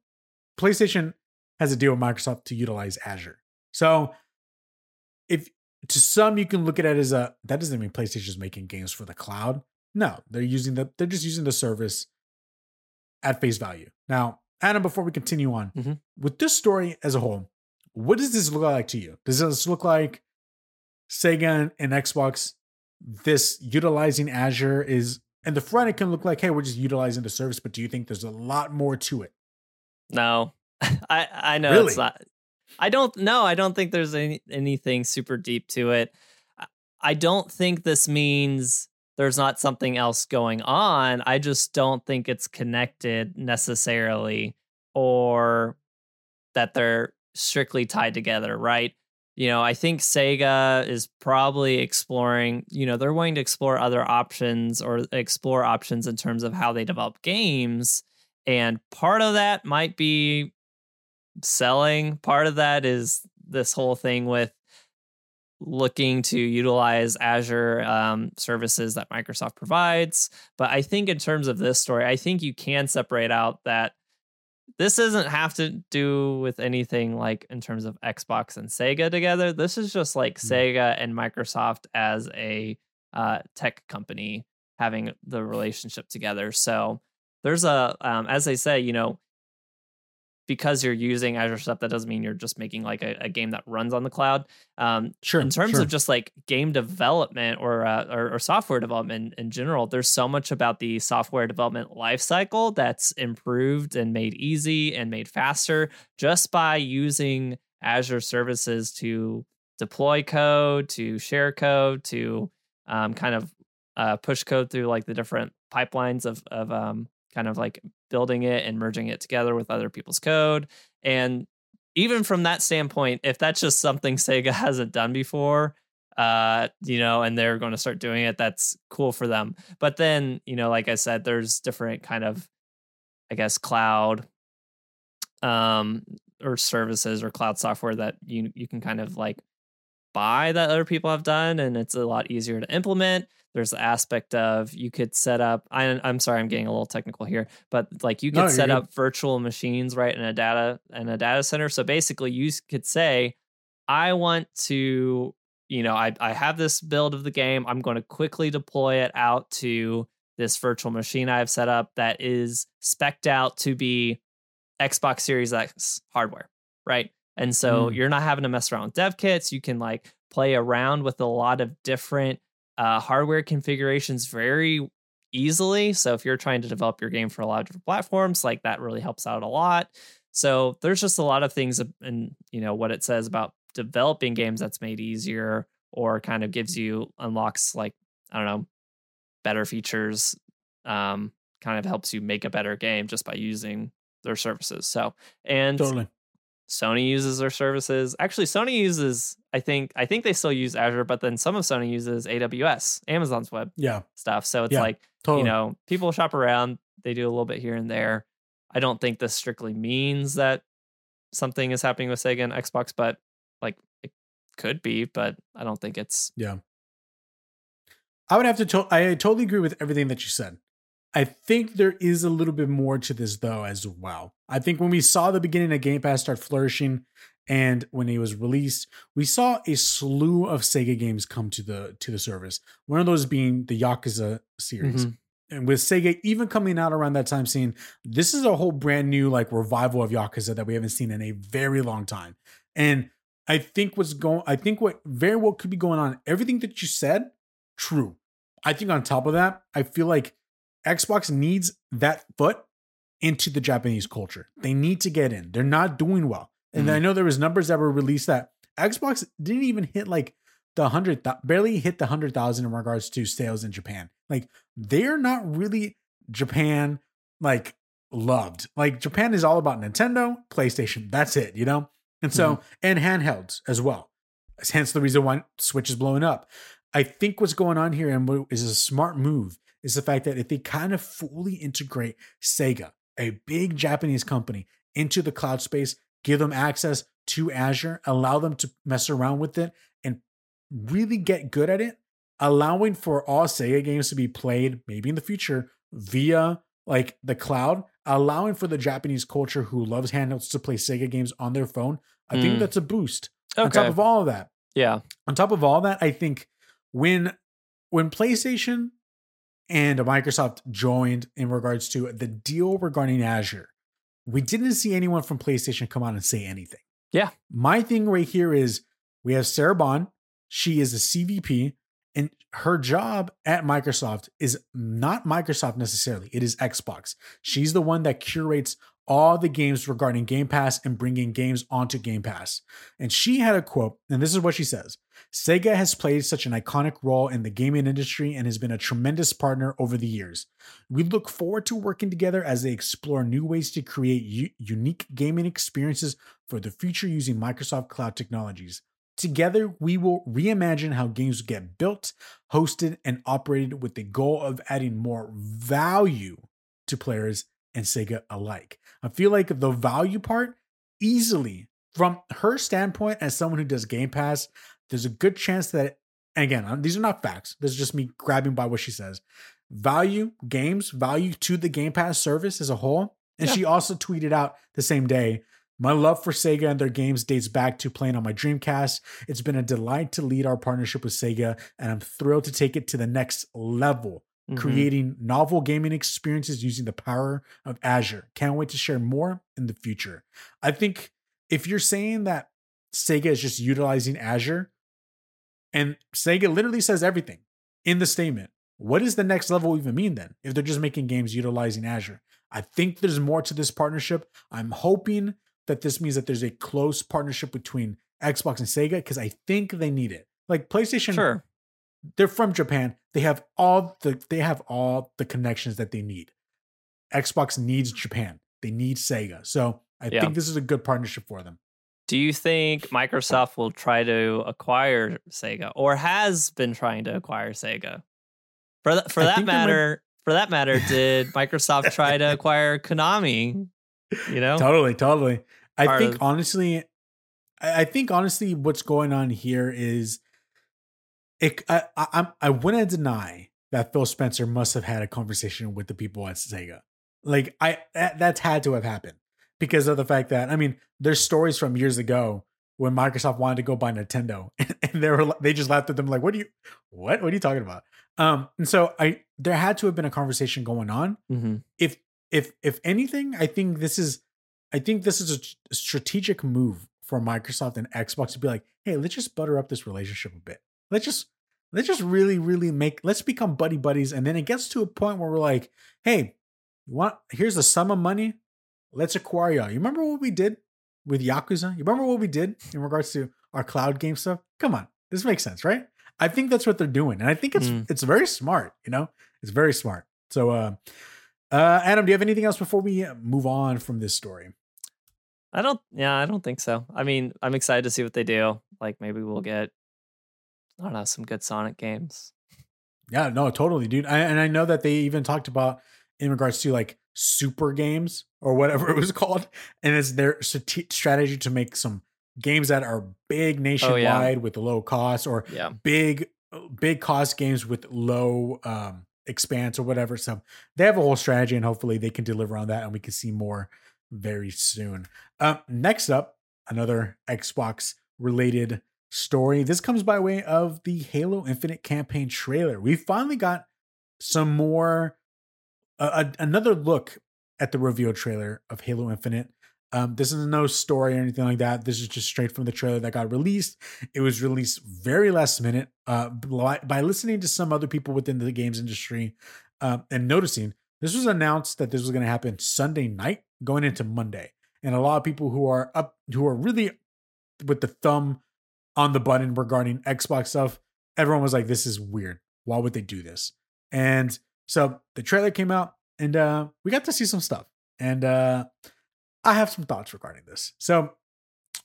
Speaker 1: PlayStation has a deal with Microsoft to utilize Azure. So if to some you can look at it as a that doesn't mean PlayStation's making games for the cloud. No, they're using the they're just using the service at face value. Now, Adam, before we continue on,
Speaker 2: Mhm.
Speaker 1: with this story as a whole, what does this look like to you? Does this look like Sega and Xbox this utilizing Azure is and the front it can look like, hey, we're just utilizing the service, but do you think there's a lot more to it?
Speaker 2: No, I I know
Speaker 1: Really?
Speaker 2: it's not. I don't know. I don't think there's any anything super deep to it. I- don't think this means there's not something else going on. I just don't think it's connected necessarily, or that they're strictly tied together. Right? You know, I think Sega is probably exploring. You know, they're wanting to explore other options or explore options in terms of how they develop games. And part of that might be selling. Part of that is this whole thing with looking to utilize Azure um, services that Microsoft provides. But I think in terms of this story, I think you can separate out that this doesn't have to do with anything like in terms of Xbox and Sega together. This is just like mm-hmm. Sega and Microsoft as a uh, tech company having the relationship together. So there's a, um, as they say, you know, because you're using Azure stuff, that doesn't mean you're just making like a, a game that runs on the cloud. Um,
Speaker 1: sure.
Speaker 2: In terms
Speaker 1: sure.
Speaker 2: of just like game development or, uh, or, or software development in general, there's so much about the software development lifecycle that's improved and made easy and made faster just by using Azure services to deploy code, to share code, to um, kind of uh, push code through like the different pipelines of of um, kind of like building it and merging it together with other people's code. And even from that standpoint, if that's just something Sega hasn't done before, uh, you know, and they're going to start doing it, that's cool for them. But then, you know, like I said, there's different kind of, I guess, cloud um or services or cloud software that you you can kind of like buy that other people have done and it's a lot easier to implement there's the aspect of you could set up I, am sorry i'm getting a little technical here but like you could no, set up virtual machines right in a data in a data center so basically you could say i want to you know I, I have this build of the game i'm going to quickly deploy it out to this virtual machine i've set up that is specced out to be xbox series x hardware right and so mm. you're not having to mess around with dev kits. You can like play around with a lot of different uh, hardware configurations very easily. So if you're trying to develop your game for a lot of different platforms, like that really helps out a lot. So there's just a lot of things and you know what it says about developing games that's made easier or kind of gives you unlocks like I don't know better features um kind of helps you make a better game just by using their services. So and
Speaker 1: totally.
Speaker 2: Sony uses their services. Actually, Sony uses I think I think they still use Azure, but then some of Sony uses AWS, Amazon's web
Speaker 1: yeah.
Speaker 2: stuff. So it's
Speaker 1: yeah,
Speaker 2: like
Speaker 1: totally.
Speaker 2: you know, people shop around, they do a little bit here and there. I don't think this strictly means that something is happening with Sega and Xbox, but like it could be, but I don't think it's
Speaker 1: Yeah. I would have to to- I totally agree with everything that you said. I think there is a little bit more to this though as well. I think when we saw the beginning of Game Pass start flourishing and when it was released, we saw a slew of Sega games come to the to the service. One of those being the Yakuza series. Mm-hmm. And with Sega even coming out around that time saying this is a whole brand new like revival of Yakuza that we haven't seen in a very long time. And I think what's going I think what very well could be going on, everything that you said, true. I think on top of that, I feel like Xbox needs that foot into the Japanese culture. They need to get in. They're not doing well. And mm-hmm. I know there was numbers that were released that Xbox didn't even hit like the hundred, barely hit the hundred thousand in regards to sales in Japan. Like they're not really Japan like loved. Like Japan is all about Nintendo, PlayStation. That's it, you know. And so mm-hmm. and handhelds as well. Hence the reason why Switch is blowing up. I think what's going on here and what is a smart move is the fact that if they kind of fully integrate Sega, a big Japanese company, into the cloud space, give them access to Azure, allow them to mess around with it and really get good at it, allowing for all Sega games to be played maybe in the future via like the cloud, allowing for the Japanese culture who loves handhelds to play Sega games on their phone. I mm. think that's a boost. Okay. On top of all of that.
Speaker 2: Yeah.
Speaker 1: On top of all that, I think when when PlayStation and Microsoft joined in regards to the deal regarding Azure. We didn't see anyone from PlayStation come out and say anything.
Speaker 2: Yeah.
Speaker 1: My thing right here is we have Sarah Bond. She is a CVP, and her job at Microsoft is not Microsoft necessarily, it is Xbox. She's the one that curates all the games regarding Game Pass and bringing games onto Game Pass. And she had a quote, and this is what she says Sega has played such an iconic role in the gaming industry and has been a tremendous partner over the years. We look forward to working together as they explore new ways to create u- unique gaming experiences for the future using Microsoft Cloud technologies. Together, we will reimagine how games get built, hosted, and operated with the goal of adding more value to players and Sega alike. I feel like the value part easily from her standpoint, as someone who does Game Pass, there's a good chance that, and again, these are not facts. This is just me grabbing by what she says. Value games, value to the Game Pass service as a whole. And
Speaker 2: Yeah.
Speaker 1: she also tweeted out the same day. My love for Sega and their games dates back to playing on my Dreamcast. It's been a delight to lead our partnership with Sega, and I'm thrilled to take it to the next level
Speaker 2: Mhm.
Speaker 1: creating novel gaming experiences using the power of Azure. Can't wait to share more in the future. I think if you're saying that Sega is just utilizing Azure, and Sega literally says everything in the statement, what does the next level even mean then? If they're just making games utilizing Azure, I think there's more to this partnership. I'm hoping that this means that there's a close partnership between Xbox and Sega because I think they need it. Like PlayStation,
Speaker 2: Sure.
Speaker 1: they're from Japan. They have all the they have all the connections that they need. Xbox needs mm-hmm. Japan. They need Sega. So I
Speaker 2: Yeah.
Speaker 1: think this is a good partnership for them.
Speaker 2: Do you think Microsoft will try to acquire Sega or has been trying to acquire Sega? For th- for
Speaker 1: I
Speaker 2: that
Speaker 1: they might-
Speaker 2: matter, for that matter, did Microsoft try to acquire Konami? You know?
Speaker 1: Totally, totally. I
Speaker 2: Part
Speaker 1: think
Speaker 2: of-
Speaker 1: honestly, I think honestly, what's going on here is, it. I, I I'm I wouldn't deny that Phil Spencer must have had a conversation with the people at Sega. Like I that, that's had to have happened because of the fact that I mean, there's stories from years ago when Microsoft wanted to go buy Nintendo, and they were they just laughed at them like, "What do you, what, what are you talking about?" Um, and so I there had to have been a conversation going on
Speaker 2: Mhm.
Speaker 1: if if if anything, I think this is I think this is a strategic move for Microsoft and Xbox to be like, hey, let's just butter up this relationship a bit. Let's just let's just really, really make let's become buddy buddies. And then it gets to a point where we're like, hey, you want here's a sum of money. Let's acquire y'all. You remember what we did with Yakuza? You remember what we did in regards to our cloud game stuff? Come on. This makes sense, right? I think that's what they're doing. And I think it's
Speaker 2: Mm.
Speaker 1: it's very smart, you know? It's very smart. So uh uh, Adam, do you have anything else before we uh, move on from this story?
Speaker 2: I don't. Yeah, I don't think so. I mean, I'm excited to see what they do. Like maybe we'll get. I don't know some good Sonic games.
Speaker 1: Yeah, no, totally, dude. I, and I know that they even talked about in regards to like super games or whatever it was called, and it's their strategy to make some games that are big nationwide with low cost or
Speaker 2: Yeah.
Speaker 1: big big cost games with low um expanse or whatever. So they have a whole strategy and hopefully they can deliver on that and we can see more very soon. Um next up another xbox related story. This comes by way of the halo infinite campaign trailer. We finally got some more a- another look at the reveal trailer of halo infinite um, this is no story or anything like that. This is just straight from the trailer that got released. It was released very last minute. Uh, by, listening to some other people within the games industry um, and noticing this was announced that this was going to happen Sunday night, going into Monday, and a lot of people who are up, who are really with the thumb on the button regarding Xbox stuff, everyone was like, "This is weird. Why would they do this?" And so the trailer came out, and uh, we got to see some stuff, and uh, I have some thoughts regarding this. So,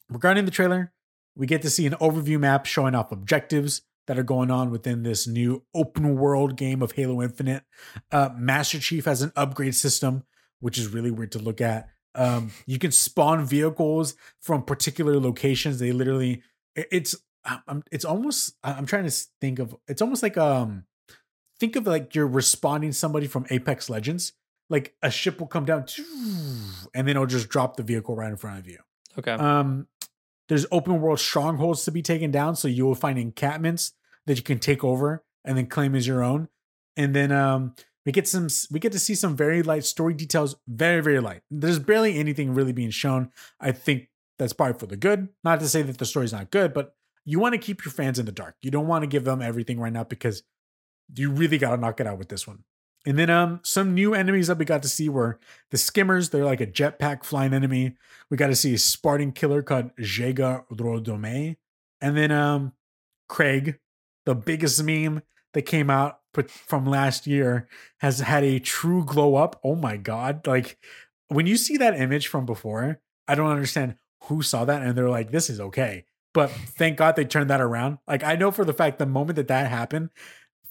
Speaker 1: regarding the trailer, we get to see an overview map showing off objectives that are going on within this new open world game of Halo Infinite. Uh, Master Chief has an upgrade system, which is really weird to look at. Um, you can spawn vehicles from particular locations. They literally—it's—I'm—it's almost, I'm trying to think of, it's almost like, um, think of like you're responding somebody from Apex Legends. Like a ship will come down, and then it'll just drop the vehicle right in front of you.
Speaker 2: Okay.
Speaker 1: Um, there's open world strongholds to be taken down, so you will find encampments that you can take over and then claim as your own. And then um, we get some, we get to see some very light story details, very very light. There's barely anything really being shown. I think that's probably for the good. Not to say that the story's not good, but you want to keep your fans in the dark. You don't want to give them everything right now because you really got to knock it out with this one. And then um some new enemies that we got to see were the skimmers. They're like a jetpack flying enemy. We got to see a Spartan killer called Jega Rodome. And then um Craig, the biggest meme that came out from last year, has had a true glow up. Oh my god. Like when you see that image from before, I don't understand who saw that and they're like, this is okay. But thank God they turned that around. Like I know for the fact the moment that that happened,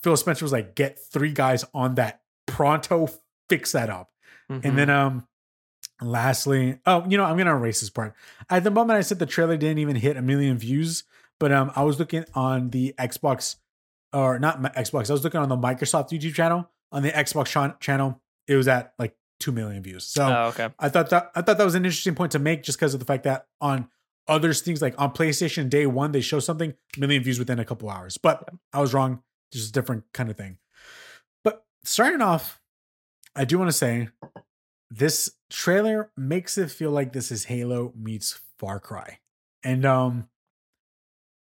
Speaker 1: Phil Spencer was like, get three guys on that pronto, fix that up.
Speaker 2: Mhm.
Speaker 1: And then um lastly, oh, you know, I'm gonna erase this part. At the moment I said the trailer didn't even hit a million views, but um, I was looking on the Xbox or not my Xbox. I was looking on the Microsoft YouTube channel. On the Xbox ch- channel, it was at like two million views. So
Speaker 2: Oh, okay.
Speaker 1: I thought that I thought that was an interesting point to make, just because of the fact that on other things like on PlayStation day one, they show something million views within a couple hours. But I was wrong. Just a different kind of thing. But starting off, I do want to say this trailer makes it feel like this is Halo meets Far Cry, and um,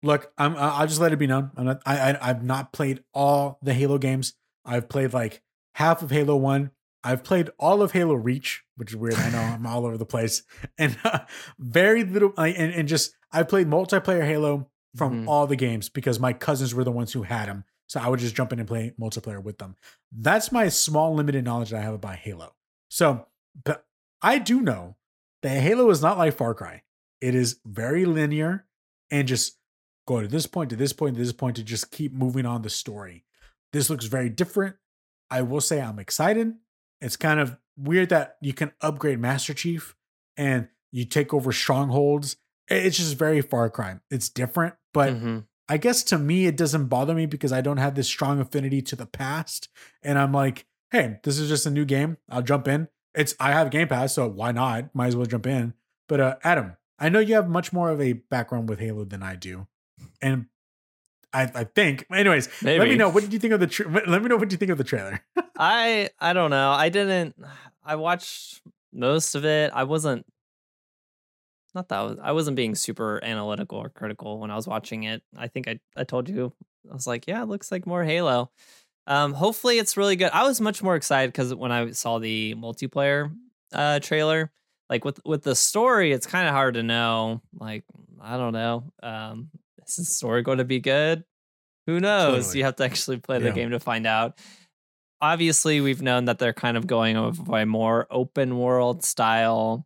Speaker 1: look, I'm I'll just let it be known. I'm not, I, I I've not played all the Halo games. I've played like half of Halo One. I've played all of Halo Reach, which is weird. I know I'm all over the place, and uh, very little. I and, and just I played multiplayer Halo from
Speaker 2: Mhm.
Speaker 1: all the games because my cousins were the ones who had them. So I would just jump in and play multiplayer with them. That's my small limited knowledge that I have about Halo. So, but I do know that Halo is not like Far Cry. It is very linear and just go to this point to this point to this point to just keep moving on the story. This looks very different. I will say I'm excited. It's kind of weird that you can upgrade Master Chief and you take over strongholds. It's just very Far Cry. It's different, but
Speaker 2: Mhm.
Speaker 1: I guess to me it doesn't bother me because I don't have this strong affinity to the past, and I'm like, hey, this is just a new game. I'll jump in. It's I have Game Pass, so why not? Might as well jump in. But uh, Adam, I know you have much more of a background with Halo than I do, and I I think, anyways, let me know what did you think of the tra- let me know what you think of the trailer.
Speaker 2: I I don't know. I didn't. I watched most of it. I wasn't. Not that I, was, I wasn't being super analytical or critical when I was watching it. I think I I told you I was like, yeah, it looks like more Halo. Um, hopefully it's really good. I was much more excited because when I saw the multiplayer uh trailer, like with with the story, it's kind of hard to know. Like I don't know. Um, is the story going to be good? Who knows?
Speaker 1: Totally.
Speaker 2: You have to actually play the
Speaker 1: Yeah.
Speaker 2: game to find out obviously we've known that they're kind of going of a more open world style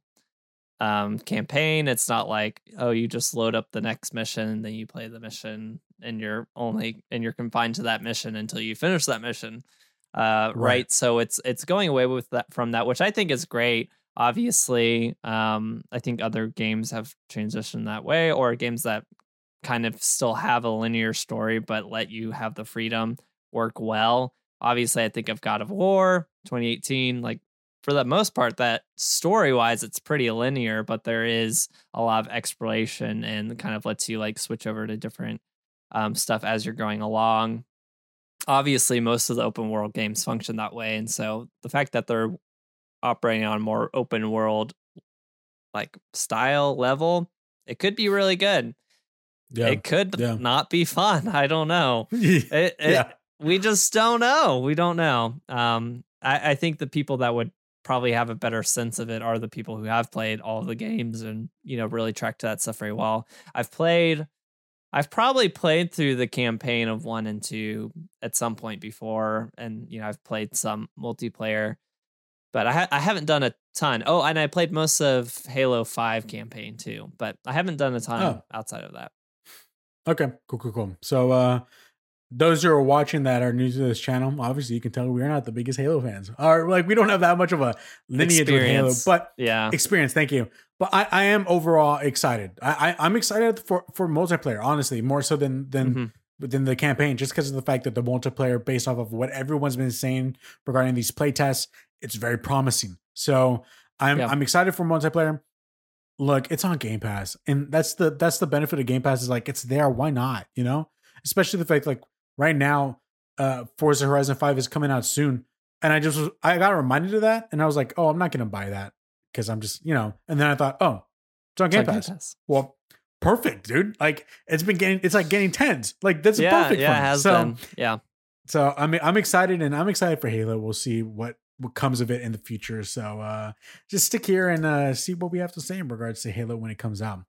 Speaker 2: um campaign. It's not like oh you just load up the next mission and then you play the mission and you're only and you're confined to that mission until you finish that mission. Uh right,
Speaker 1: Right.
Speaker 2: so it's it's going away with that from that which i think is great. Obviously um i think other games have transitioned that way or games that kind of still have a linear story but let you have the freedom work well. Obviously i think of god of war 2018 like for the most part that story wise it's pretty linear but there is a lot of exploration and kind of lets you like switch over to different um, stuff as you're going along obviously most of the open world games function that way and so the fact that they're operating on more open world like style level it could be really good it could
Speaker 1: yeah.
Speaker 2: not be fun i don't know
Speaker 1: yeah.
Speaker 2: it, it, we just don't know. We don't know. Um, I, I think the people that would probably have a better sense of it are the people who have played all the games and you know really tracked that stuff very well. I've played, I've probably played through the campaign of one and two at some point before, and you know I've played some multiplayer, but I ha- I haven't done a ton. Oh, and I played most of Halo Five campaign too, but I haven't done a ton
Speaker 1: Oh.
Speaker 2: outside of that.
Speaker 1: Okay, cool, cool, cool. So, uh, those who are watching that are new to this channel, obviously you can tell we're not the biggest Halo fans. Or like we don't have that much of a lineage with Halo,
Speaker 2: Experience.
Speaker 1: but
Speaker 2: Yeah,
Speaker 1: experience. Thank you. But I, I am overall excited. I, I I'm excited for for multiplayer. Honestly, more so than than
Speaker 2: Mhm.
Speaker 1: within the campaign, just because of the fact that the multiplayer, based off of what everyone's been saying regarding these playtests, it's very promising. So I'm
Speaker 2: Yeah.
Speaker 1: I'm excited for multiplayer. Look, it's on Game Pass, and that's the that's the benefit of Game Pass is like it's there. Why not? You know, especially the fact like right now, uh, Forza Horizon Five is coming out soon, and I just was, I got reminded of that, and I was like, oh, I'm not gonna buy that because I'm just you know, and then I thought, oh, it's on
Speaker 2: It's
Speaker 1: Game
Speaker 2: on Game
Speaker 1: Pass.
Speaker 2: Pass.
Speaker 1: Well, perfect, dude. Like it's been getting, it's like getting tens. Like that's
Speaker 2: yeah,
Speaker 1: perfect.
Speaker 2: yeah, it has
Speaker 1: so,
Speaker 2: been. Yeah,
Speaker 1: so I'm I'm excited, and I'm excited for Halo. We'll see what what comes of it in the future. So uh just stick here and uh see what we have to say in regards to Halo when it comes out.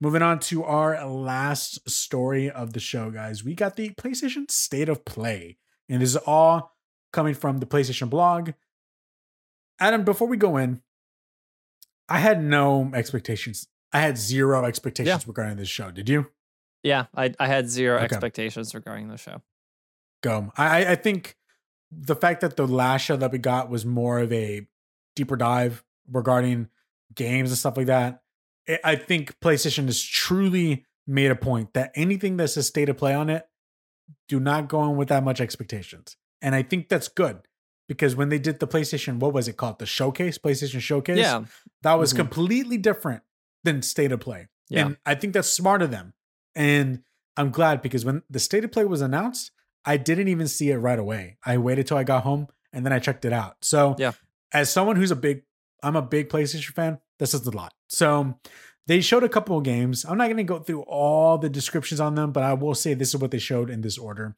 Speaker 1: Moving on to our last story of the show, guys. We got the PlayStation State of Play, and this is all coming from the PlayStation blog. Adam, before we go in, I had no expectations. I had zero expectations regarding this show. Did you?
Speaker 2: yeah. I I had zero
Speaker 1: Okay.
Speaker 2: expectations regarding the show.
Speaker 1: go. I I- I think the fact that the last show that we got was more of a deeper dive regarding games and stuff like that. I- think PlayStation has truly made a point that anything that says state of play on it, do not go in with that much expectations. And I think that's good because when they did the PlayStation, what was it called? The showcase, PlayStation Showcase?
Speaker 2: Yeah.
Speaker 1: That was
Speaker 2: Mhm.
Speaker 1: completely different than state of play.
Speaker 2: Yeah.
Speaker 1: And I think that's smart of them. And I'm glad because when the state of play was announced, I didn't even see it right away. I waited till I got home and then I checked it out. So,
Speaker 2: Yeah.
Speaker 1: as someone who's a big, I'm a big PlayStation fan, this is a lot. So, they showed a couple of games. I'm not going to go through all the descriptions on them, but I will say this is what they showed in this order.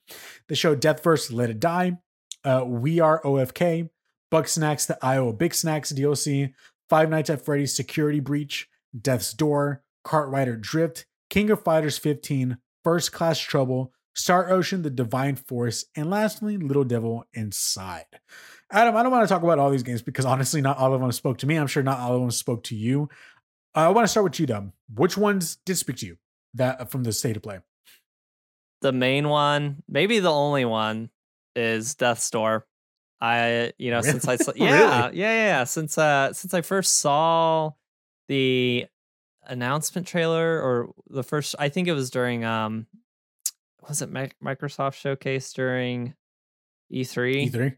Speaker 1: They showed Deathverse Let It Die, uh, We Are OFK, Bugsnax, the Isle of Bigsnax DLC, Five Nights at Freddy's Security Breach, Death's Door, KartRider Drift, King of Fighters 15, First Class Trouble, Star Ocean, The Divine Force, and lastly, Little Devil Inside. Adam, I don't want to talk about all these games because honestly, not all of them spoke to me. I'm sure not all of them spoke to you. Uh, I want to start with you, Dub. Which ones did speak to you that from the state of play?
Speaker 2: the main one, maybe the only one, is Death Door. I, you know, since I,
Speaker 1: Really?
Speaker 2: yeah, yeah, yeah, yeah, since uh, since I first saw the announcement trailer or the first, I think it was during um, was it Microsoft showcase during E3?
Speaker 1: E3?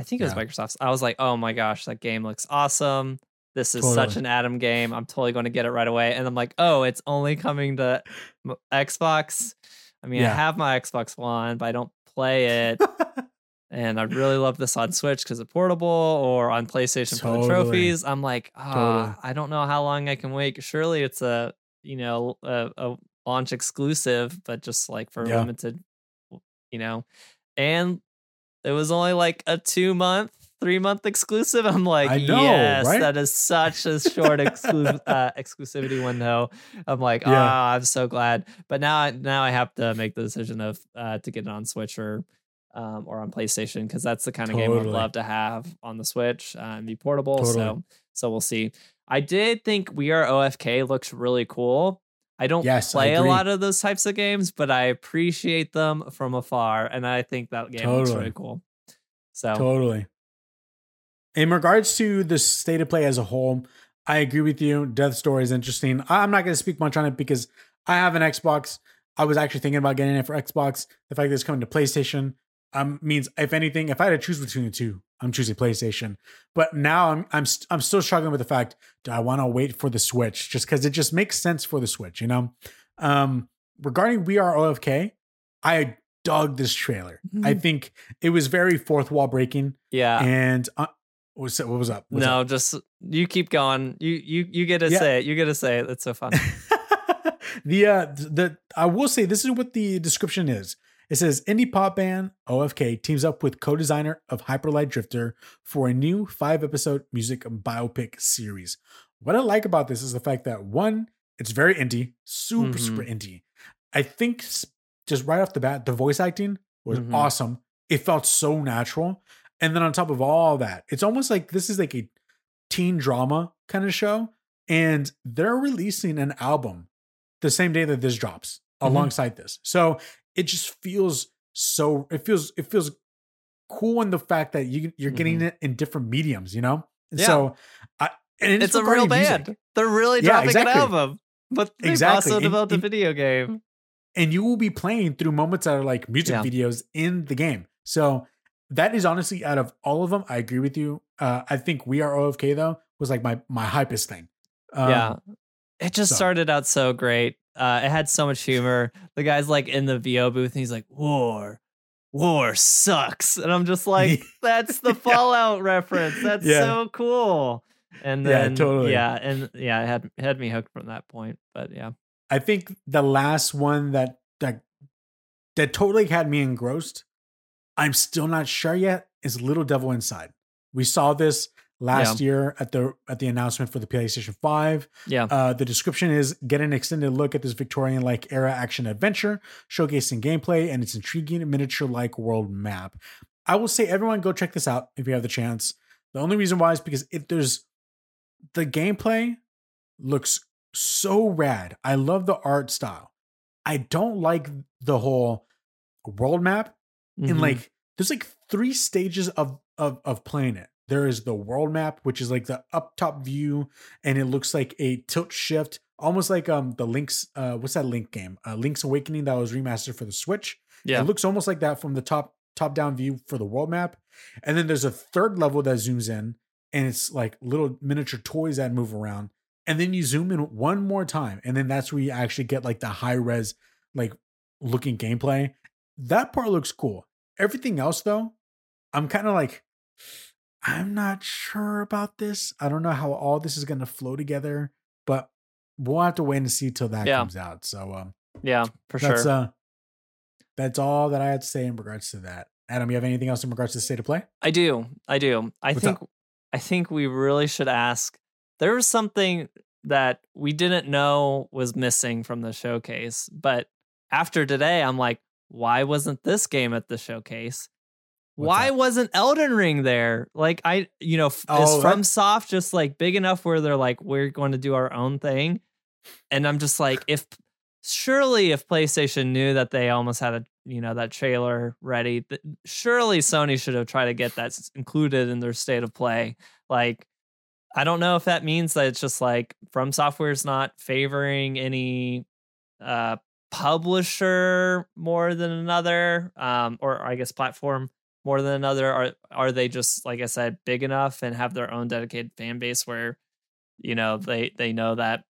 Speaker 2: I think it was
Speaker 1: Yeah.
Speaker 2: Microsoft's. I was like, oh my gosh, that game looks awesome. This is such an Adam game. I'm totally going to get it right away. And I'm like, oh, it's only coming to Xbox. I mean, I have my Xbox One, but I don't play it. and I'd really love this on Switch because it's portable or on PlayStation for the trophies. I'm like, ah,
Speaker 1: Totally.
Speaker 2: I don't know how long I can wait. Surely it's a, you know, a, a launch exclusive, but just like for
Speaker 1: Yeah.
Speaker 2: limited, you know. And it was only like a two month, three month exclusive. I'm like,
Speaker 1: I know,
Speaker 2: yes,
Speaker 1: right?
Speaker 2: that is such a short exclu- uh, exclusivity window. I'm like, ah,
Speaker 1: Yeah.
Speaker 2: I'm so glad. But now, I now I have to make the decision of uh, to get it on Switch or um, or on PlayStation because that's the kind of game I'd love to have on the Switch uh, and be portable.
Speaker 1: Totally.
Speaker 2: So so we'll see. I did think We Are OFK looks really cool. I don't
Speaker 1: Yes,
Speaker 2: play a lot of those types of games, but I appreciate them from afar, and I think that game looks
Speaker 1: Totally.
Speaker 2: really cool. So
Speaker 1: Totally. In regards to the state of play as a whole, I agree with you. Death's Door is interesting. I- I'm not going to speak much on it because I have an Xbox. I was actually thinking about getting it for Xbox. The fact that it's coming to PlayStation um, means, if anything, if I had to choose between the two, I'm choosing PlayStation. But now I'm I'm st- I'm still struggling with the fact: do I want to wait for the Switch? Just because it just makes sense for the Switch, you know. Um, regarding We Are OFK, I dug this trailer. I
Speaker 2: Mhm.
Speaker 1: think it was very fourth wall breaking.
Speaker 2: yeah,
Speaker 1: And uh, what was what was up? What's
Speaker 2: no,
Speaker 1: up?
Speaker 2: just you keep going. You you you get to
Speaker 1: Yeah.
Speaker 2: say it. You get to say it. It's so fun.
Speaker 1: the uh the I will say this is what the description is. It says indie pop band OFK teams up with co-designer of Hyper Light Drifter for a new five episode music biopic series. What I like about this is the fact that one, it's very indie, super
Speaker 2: Mhm.
Speaker 1: super indie. I think just right off the bat, the voice acting was
Speaker 2: Mhm.
Speaker 1: awesome. It felt so natural, and then on top of all that, it's almost like this is like a teen drama kind of show, and they're releasing an album the same day that this drops
Speaker 2: Mhm.
Speaker 1: alongside this. So it just feels so it feels it feels cool in the fact that you you're getting it in different mediums, you know? And
Speaker 2: Yeah.
Speaker 1: So I and
Speaker 2: it's a real
Speaker 1: regarding music.
Speaker 2: band. They're really
Speaker 1: Yeah,
Speaker 2: dropping
Speaker 1: exactly.
Speaker 2: an album, but they've
Speaker 1: Exactly.
Speaker 2: also
Speaker 1: And-
Speaker 2: developed a
Speaker 1: and-
Speaker 2: video game.
Speaker 1: and you will be playing through moments that are like music
Speaker 2: Yeah.
Speaker 1: videos in the game. So that is honestly out of all of them, I agree with you. Uh, I think We Are OFK though was like my my hypest thing. Um,
Speaker 2: yeah, it just
Speaker 1: so-
Speaker 2: started out so great. Uh, it had so much humor. The guy's like in the VO booth, and he's like, "War, war sucks," and I'm just like, "That's the
Speaker 1: Yeah.
Speaker 2: Fallout reference. That's
Speaker 1: Yeah.
Speaker 2: so cool." And then, Yeah,
Speaker 1: totally.
Speaker 2: yeah, and yeah, it had it had me hooked from that point. But yeah,
Speaker 1: I think the last one that that that totally had me engrossed, I'm still not sure yet, is Little Devil Inside. We saw this last year at the at the announcement for the PlayStation 5.
Speaker 2: yeah,
Speaker 1: Uh, the description is get an extended look at this Victorian like era action adventure, showcasing gameplay and its intriguing miniature like world map. I will say, everyone go check this out if you have the chance. The only reason why is because if there's the gameplay looks so rad. I love the art style. I don't like the whole world map and
Speaker 2: Mhm.
Speaker 1: like there's like three stages of of of playing it. There is the world map, which is like the up top view, and it looks like a tilt shift, almost like um the Link's uh what's that Link game? Uh, Link's Awakening that was remastered for the Switch.
Speaker 2: Yeah.
Speaker 1: It looks almost like that from the top top down view for the world map. And then there's a third level that zooms in and it's like little miniature toys that move around. And then you zoom in one more time. And then that's where you actually get like the high res, like looking gameplay. That part looks cool. Everything else though, I'm kind of like, I'm not sure about this. I don't know how all this is gonna flow together, but we'll have to wait and see till that
Speaker 2: Yeah.
Speaker 1: comes out. So um
Speaker 2: Yeah, for
Speaker 1: that's
Speaker 2: sure.
Speaker 1: uh that's all that I had to say in regards to that. Adam, you have anything else in regards to the state of play?
Speaker 2: I do. I do. I
Speaker 1: What's
Speaker 2: think I think we really should ask. There was something that we didn't know was missing from the showcase, but after today, I'm like, why wasn't this game at the showcase?
Speaker 1: What's
Speaker 2: why
Speaker 1: that?
Speaker 2: wasn't Elden Ring there? Like I, you know, f-
Speaker 1: Oh,
Speaker 2: is FromSoft just like big enough where they're like, we're going to do our own thing? And I'm just like, if surely if PlayStation knew that they almost had a you know that trailer ready, th- surely Sony should have tried to get that included in their state of play. Like, I don't know if that means that it's just like From Software's not favoring any uh publisher more than another, um, or I guess platform more than another. Are are they just like I said, big enough and have their own dedicated fan base where you know they they know that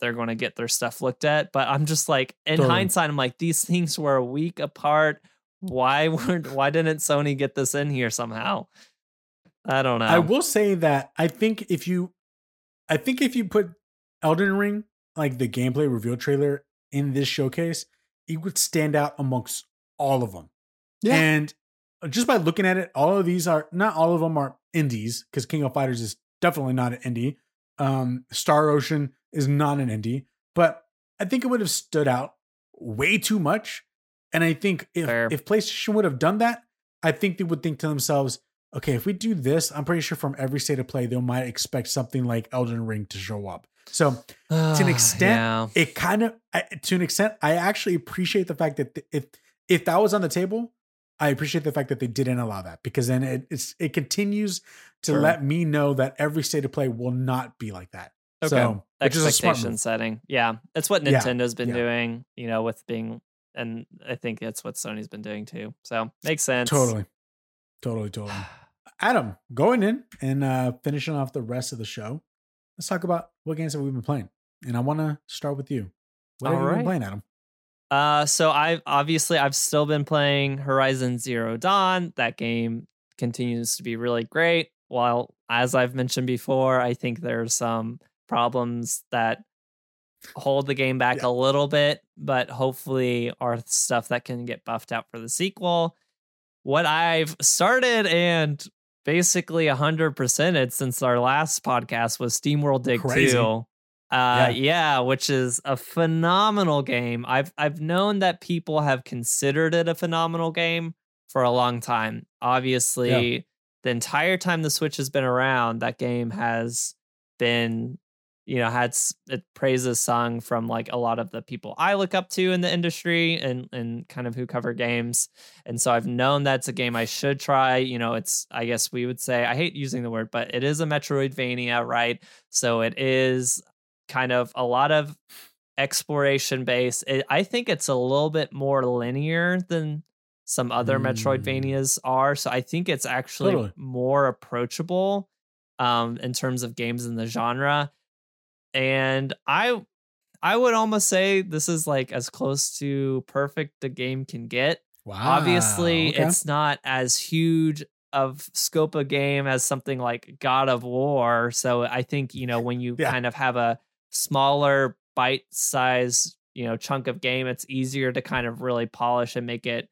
Speaker 2: they're going to get their stuff looked at but i'm just like in
Speaker 1: Totally.
Speaker 2: hindsight i'm like these things were a week apart why weren't why didn't sony get this in here somehow i don't know
Speaker 1: I will say that I think if you I think if you put Elden Ring, like the gameplay reveal trailer in this showcase, it would stand out amongst all of them.
Speaker 2: Yeah.
Speaker 1: And just by looking at it, all of these are not all of them are indies because King of Fighters is definitely not an indie. Um, Star Ocean is not an indie, but I think it would have stood out way too much. And I think if
Speaker 2: Fair.
Speaker 1: if PlayStation would have done that, I think they would think to themselves, okay, if we do this, I'm pretty sure from every state of play, they might expect something like Elden Ring to show up. So to an extent,
Speaker 2: yeah.
Speaker 1: it kind of to an extent i actually appreciate the fact that if if that was on the table i appreciate the fact that they didn't allow that because then it, it's it continues to
Speaker 2: Sure.
Speaker 1: let me know that every state of play will not be like that.
Speaker 2: Okay.
Speaker 1: so which is a smart
Speaker 2: expectation setting. Yeah. That's what
Speaker 1: Yeah,
Speaker 2: nintendo's been
Speaker 1: yeah.
Speaker 2: doing you know with being and i think that's what sony's been doing too. So makes sense.
Speaker 1: Totally. Totally totally. Adam going in and uh finishing off the rest of the show let's talk about what games have we been playing? And i want to start with you. What have you
Speaker 2: Alright.
Speaker 1: been playing adam
Speaker 2: Uh, so I've obviously I've still been playing Horizon Zero Dawn. That game continues to be really great. While as I've mentioned before, I think there's some problems that hold the game back
Speaker 1: Yeah.
Speaker 2: a little bit, but hopefully are stuff that can get buffed out for the sequel. What I've started and basically 100%ed since our last podcast was SteamWorld Dig
Speaker 1: Crazy.
Speaker 2: 2. Uh, yeah. which is a phenomenal game. I've I've known that people have considered it a phenomenal game for a long time. Obviously, the entire time the Switch has been around, that game has been, you know, had it praises sung from like a lot of the people I look up to in the industry and and kind of who cover games. And so I've known that's a game I should try. You know, it's I guess we would say I hate using the word, but it is a Metroidvania, right? So it is kind of a lot of exploration base. It, I think it's a little bit more linear than some other
Speaker 1: Mm.
Speaker 2: Metroidvanias are. So I think it's actually
Speaker 1: Totally.
Speaker 2: more approachable um, in terms of games in the genre. And I I would almost say this is like as close to perfect a game can get.
Speaker 1: wow
Speaker 2: Obviously,
Speaker 1: okay.
Speaker 2: it's not as huge of scope of game as something like God of War. So I think, you know, when you
Speaker 1: Yeah.
Speaker 2: kind of have a smaller bite size, you know, chunk of game, it's easier to kind of really polish and make it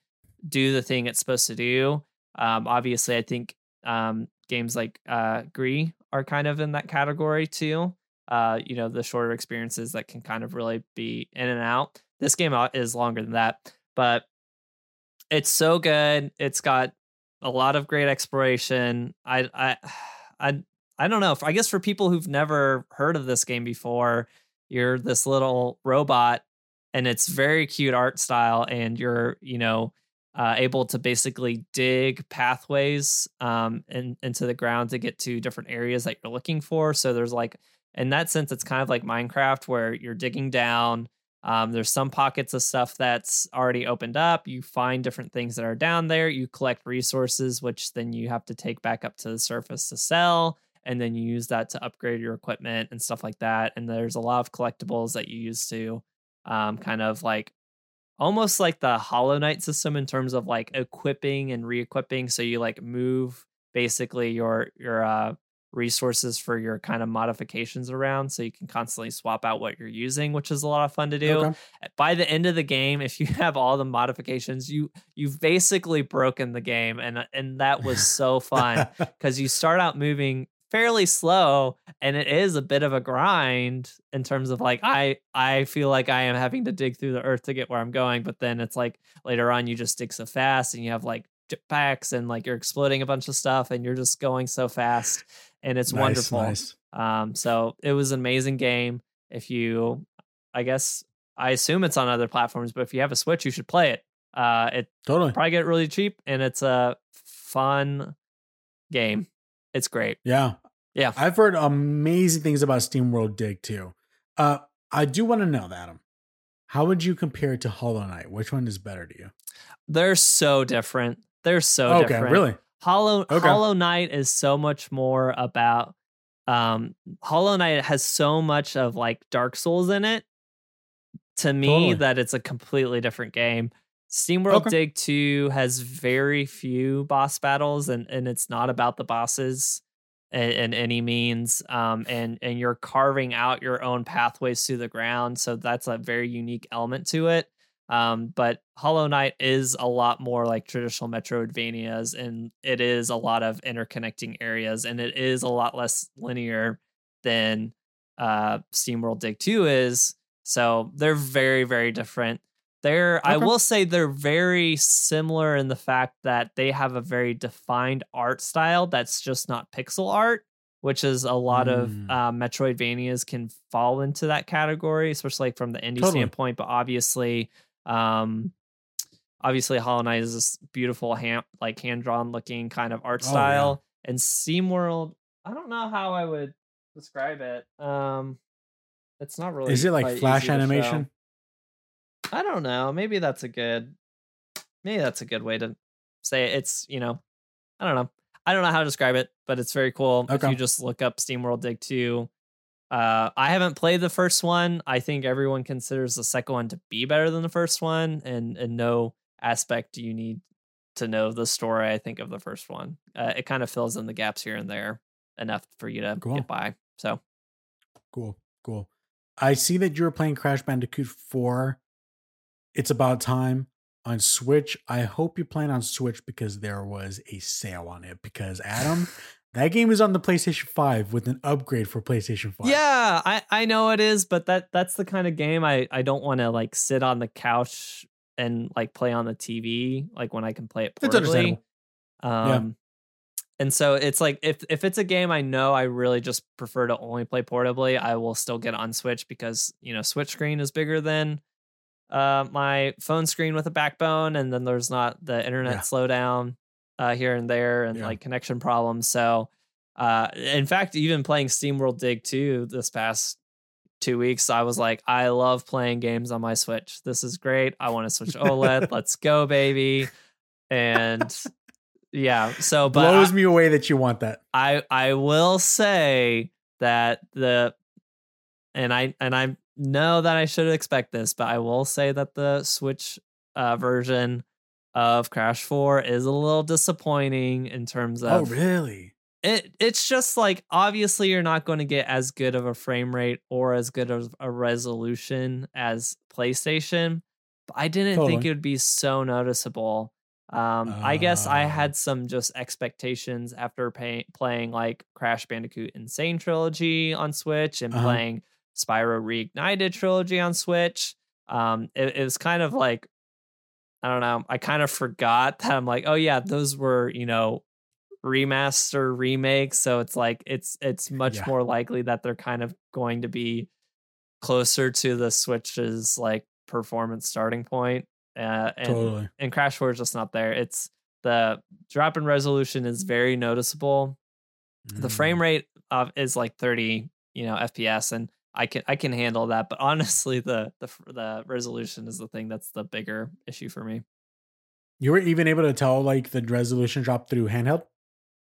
Speaker 2: do the thing it's supposed to do. Um, obviously, I think um, games like uh, Gris are kind of in that category too. Uh, you know, the shorter experiences that can kind of really be in and out. This game is longer than that, but it's so good. It's got a lot of great exploration. I I I I don't know. I guess for people who've never heard of this game before, you're this little robot and it's very cute art style and you're, you know, uh, able to basically dig pathways um, in, into the ground to get to different areas that you're looking for. So there's like, in that sense, it's kind of like Minecraft where you're digging down. Um, there's some pockets of stuff that's already opened up. You find different things that are down there. You collect resources, which then you have to take back up to the surface to sell. And then you use that to upgrade your equipment and stuff like that. And there's a lot of collectibles that you use to um, kind of like almost like the Hollow Knight system in terms of like equipping and re-equipping. So you like move basically your your uh, resources for your kind of modifications around, so you can constantly swap out what you're using, which is a lot of fun to do. Okay. By the end of the game, if you have all the modifications, you you've basically broken the game, and and that was so fun because you start out moving fairly slow and it is a bit of a grind in terms of like I I feel like I am having to dig through the earth to get where I'm going but then it's like later on you just dig so fast and you have like jetpacks and like you're exploding a bunch of stuff and you're just going so fast and it's nice, wonderful. Nice. Um so it was an amazing game if you I guess I assume it's on other platforms but if you have a Switch you should play it. Uh it
Speaker 1: totally
Speaker 2: probably get really cheap and it's a fun game. It's great.
Speaker 1: Yeah.
Speaker 2: Yeah.
Speaker 1: I've heard amazing things about SteamWorld Dig too. Uh, I do want to know, Adam, how would you compare it to Hollow Knight? Which one is better to you?
Speaker 2: They're so different. They're so
Speaker 1: okay,
Speaker 2: different.
Speaker 1: really?
Speaker 2: Hollow okay. Hollow Knight is so much more about um Hollow Knight has so much of like Dark Souls in it to me totally. that it's a completely different game. SteamWorld okay. Dig 2 has very few boss battles and and it's not about the bosses in, in any means um and and you're carving out your own pathways through the ground so that's a very unique element to it. Um but Hollow Knight is a lot more like traditional Metroidvanias and it is a lot of interconnecting areas and it is a lot less linear than uh SteamWorld Dig 2 is. So they're very very different they're okay. I will say they're very similar in the fact that they have a very defined art style that's just not pixel art, which is a lot mm. of uh, Metroidvanias can fall into that category, especially like from the indie totally. standpoint. But obviously, um, obviously Hollow Knight is this beautiful hand like hand drawn looking kind of art style, oh, yeah. and. I don't know how I would describe it. Um, it's not really.
Speaker 1: Is it like flash animation?
Speaker 2: I don't know. Maybe that's a good maybe that's a good way to say it. It's, you know, I don't know. I don't know how to describe it, but it's very cool. Okay. If you just look up SteamWorld Dig 2. Uh, I haven't played the first one. I think everyone considers the second one to be better than the first one, and in no aspect do you need to know the story. I think of the first one. Uh, it kind of fills in the gaps here and there enough for you to cool. get by. So
Speaker 1: cool, cool. I see that you were playing Crash Bandicoot 4 it's About Time on Switch. I hope you're playing on Switch because there was a sale on it. Because Adam, that game is on the PlayStation 5 with an upgrade for PlayStation 5.
Speaker 2: Yeah, I, I know it is, but that that's the kind of game I, I don't want to like sit on the couch and like play on the TV like when I can play it portably. Um yeah. and so it's like if if it's a game I know I really just prefer to only play portably, I will still get on Switch because, you know, Switch screen is bigger than uh, my phone screen with a backbone, and then there's not the internet yeah. slowdown uh, here and there, and yeah. like connection problems. So, uh, in fact, even playing SteamWorld Dig 2 this past two weeks, I was like, I love playing games on my Switch. This is great. I want to switch OLED. Let's go, baby. And yeah, so
Speaker 1: but blows I, me away that you want that.
Speaker 2: I I will say that the and I and I'm know that I should expect this, but I will say that the Switch uh, version of Crash 4 is a little disappointing in terms oh,
Speaker 1: of Oh, really?
Speaker 2: It it's just like obviously you're not going to get as good of a frame rate or as good of a resolution as PlayStation, but I didn't think it would be so noticeable. Um, uh, I guess I ah. had some just expectations after pay, playing like Crash Bandicoot N. Sane Trilogy on Switch and uh-huh. playing Spyro Reignited trilogy on Switch. Um, it, it was kind of like I don't know. I kind of forgot that I'm like, oh yeah, those were you know remaster remakes. So it's like it's it's much yeah. more likely that they're kind of going to be closer to the Switch's like performance starting point. Uh, and
Speaker 1: totally.
Speaker 2: and Crash 4 is just not there. It's the drop in resolution is very noticeable. The
Speaker 1: Mm.
Speaker 2: frame rate of is like 30, you know, FPS and I can I can handle that, but honestly the the the resolution is the thing that's the bigger issue for me.
Speaker 1: You were even able to tell like the resolution drop through handheld.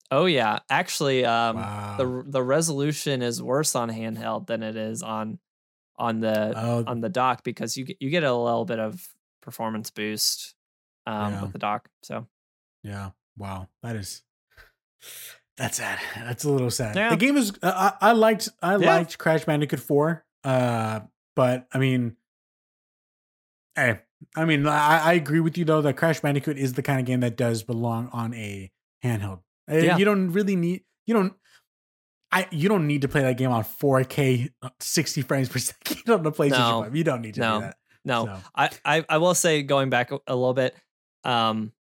Speaker 2: Oh yeah, actually um
Speaker 1: wow.
Speaker 2: the the resolution is worse on handheld than it is on on the
Speaker 1: oh,
Speaker 2: on the dock because you get you get a little bit of performance boost um
Speaker 1: Yeah.
Speaker 2: with the dock. So
Speaker 1: yeah. Wow. That is. That's sad. That's a little sad.
Speaker 2: Yeah.
Speaker 1: The game is. Uh, I, I liked. I
Speaker 2: Yeah.
Speaker 1: liked Crash Bandicoot Four. Uh, but I mean, hey, I mean, I, I agree with you though that Crash Bandicoot is the kind of game that does belong on a handheld. Uh,
Speaker 2: Yeah.
Speaker 1: You don't really need. You don't. I you don't need to play that game on 4K, uh, 60 frames per second on the PlayStation
Speaker 2: No.
Speaker 1: 5. You don't need to
Speaker 2: No.
Speaker 1: do that.
Speaker 2: no,
Speaker 1: So,
Speaker 2: I, I I will say going back a, a little bit, um,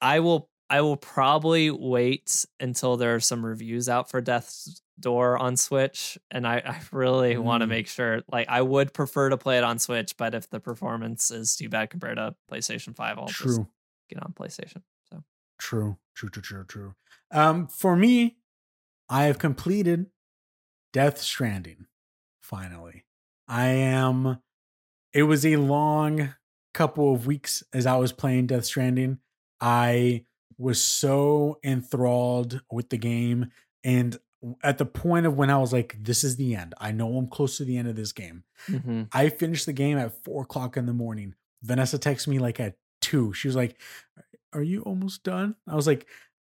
Speaker 2: I will I will probably wait until there are some reviews out for Death's Door on Switch, and I, I really want to
Speaker 1: Mm.
Speaker 2: make sure. Like, I would prefer to play it on Switch, but if the performance is too bad compared to PlayStation Five, I'll just
Speaker 1: true.
Speaker 2: get on PlayStation. So
Speaker 1: True, true, true, true, true. Um, for me, I have completed Death Stranding. Finally, I am. It was a long couple of weeks as I was playing Death Stranding. I was so enthralled with the game, and at the point of when I was like, "This is the end." I know I'm close to the end of this game.
Speaker 2: Mhm.
Speaker 1: I finished the game at four o'clock in the morning. Vanessa texted me like at two. She was like, "Are you almost done?" I was like,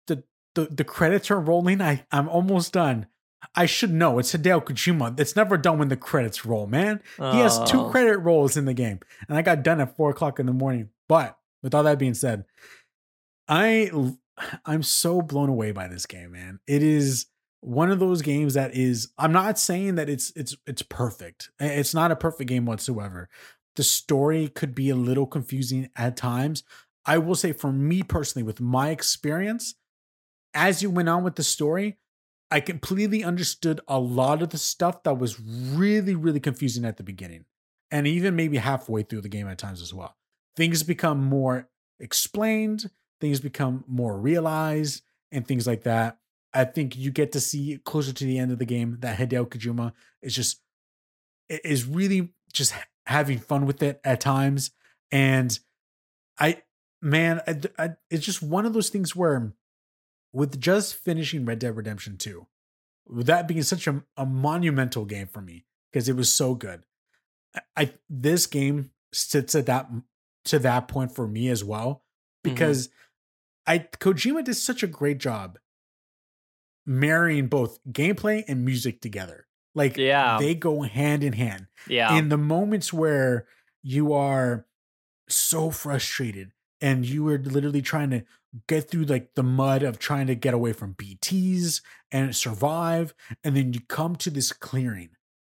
Speaker 1: "the the the credits are rolling. I I'm almost done." I should know. It's Hideo Kojima. It's never done when the credits roll, man. He has two credit rolls in the game, and I got done at four o'clock in the morning. But with all that being said, I I'm so blown away by this game, man. It is one of those games that is. I'm not saying that it's it's it's perfect. It's not a perfect game whatsoever. The story could be a little confusing at times. I will say, for me personally, with my experience, as you went on with the story, I completely understood a lot of the stuff that was really, really confusing at the beginning. And even maybe halfway through the game at times as well. Things become more explained, things become more realized, and things like that. I think you get to see closer to the end of the game that Hideo Kojima is just is really just having fun with it at times. And I, man, I, I, it's just one of those things where with just finishing Red Dead Redemption 2, with that being such a, a monumental game for me because it was so good. I, this game sits at that to that point for me as well
Speaker 2: Mhm.
Speaker 1: because I Kojima did such a great job marrying both gameplay and music together. Like
Speaker 2: Yeah.
Speaker 1: they go hand in hand
Speaker 2: Yeah.
Speaker 1: in the moments where you are so frustrated and you are literally trying to get through like the mud of trying to get away from BTs and survive and then you come to this clearing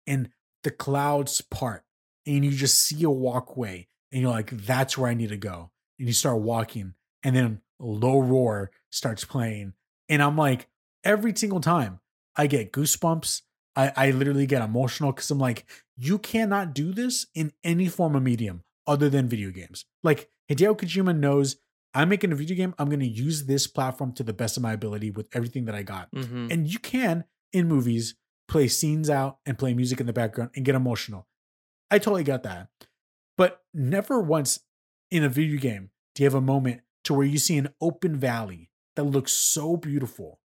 Speaker 1: and the clouds part and you just see a walkway and you're like that's where I need to go and you start walking and then Low Roar starts playing and I'm like every single time I get goosebumps I, I literally get emotional because I'm like, you cannot do this in any form of medium other than video games. Like Hideo Kojima knows I'm making a video game. I'm going to use this platform to the best of my ability with everything that I got.
Speaker 2: Mhm.
Speaker 1: And you can, in movies, play scenes out and play music in the background and get emotional. I totally got that. But never once in a video game do you have a moment to where you see an open valley that looks so beautiful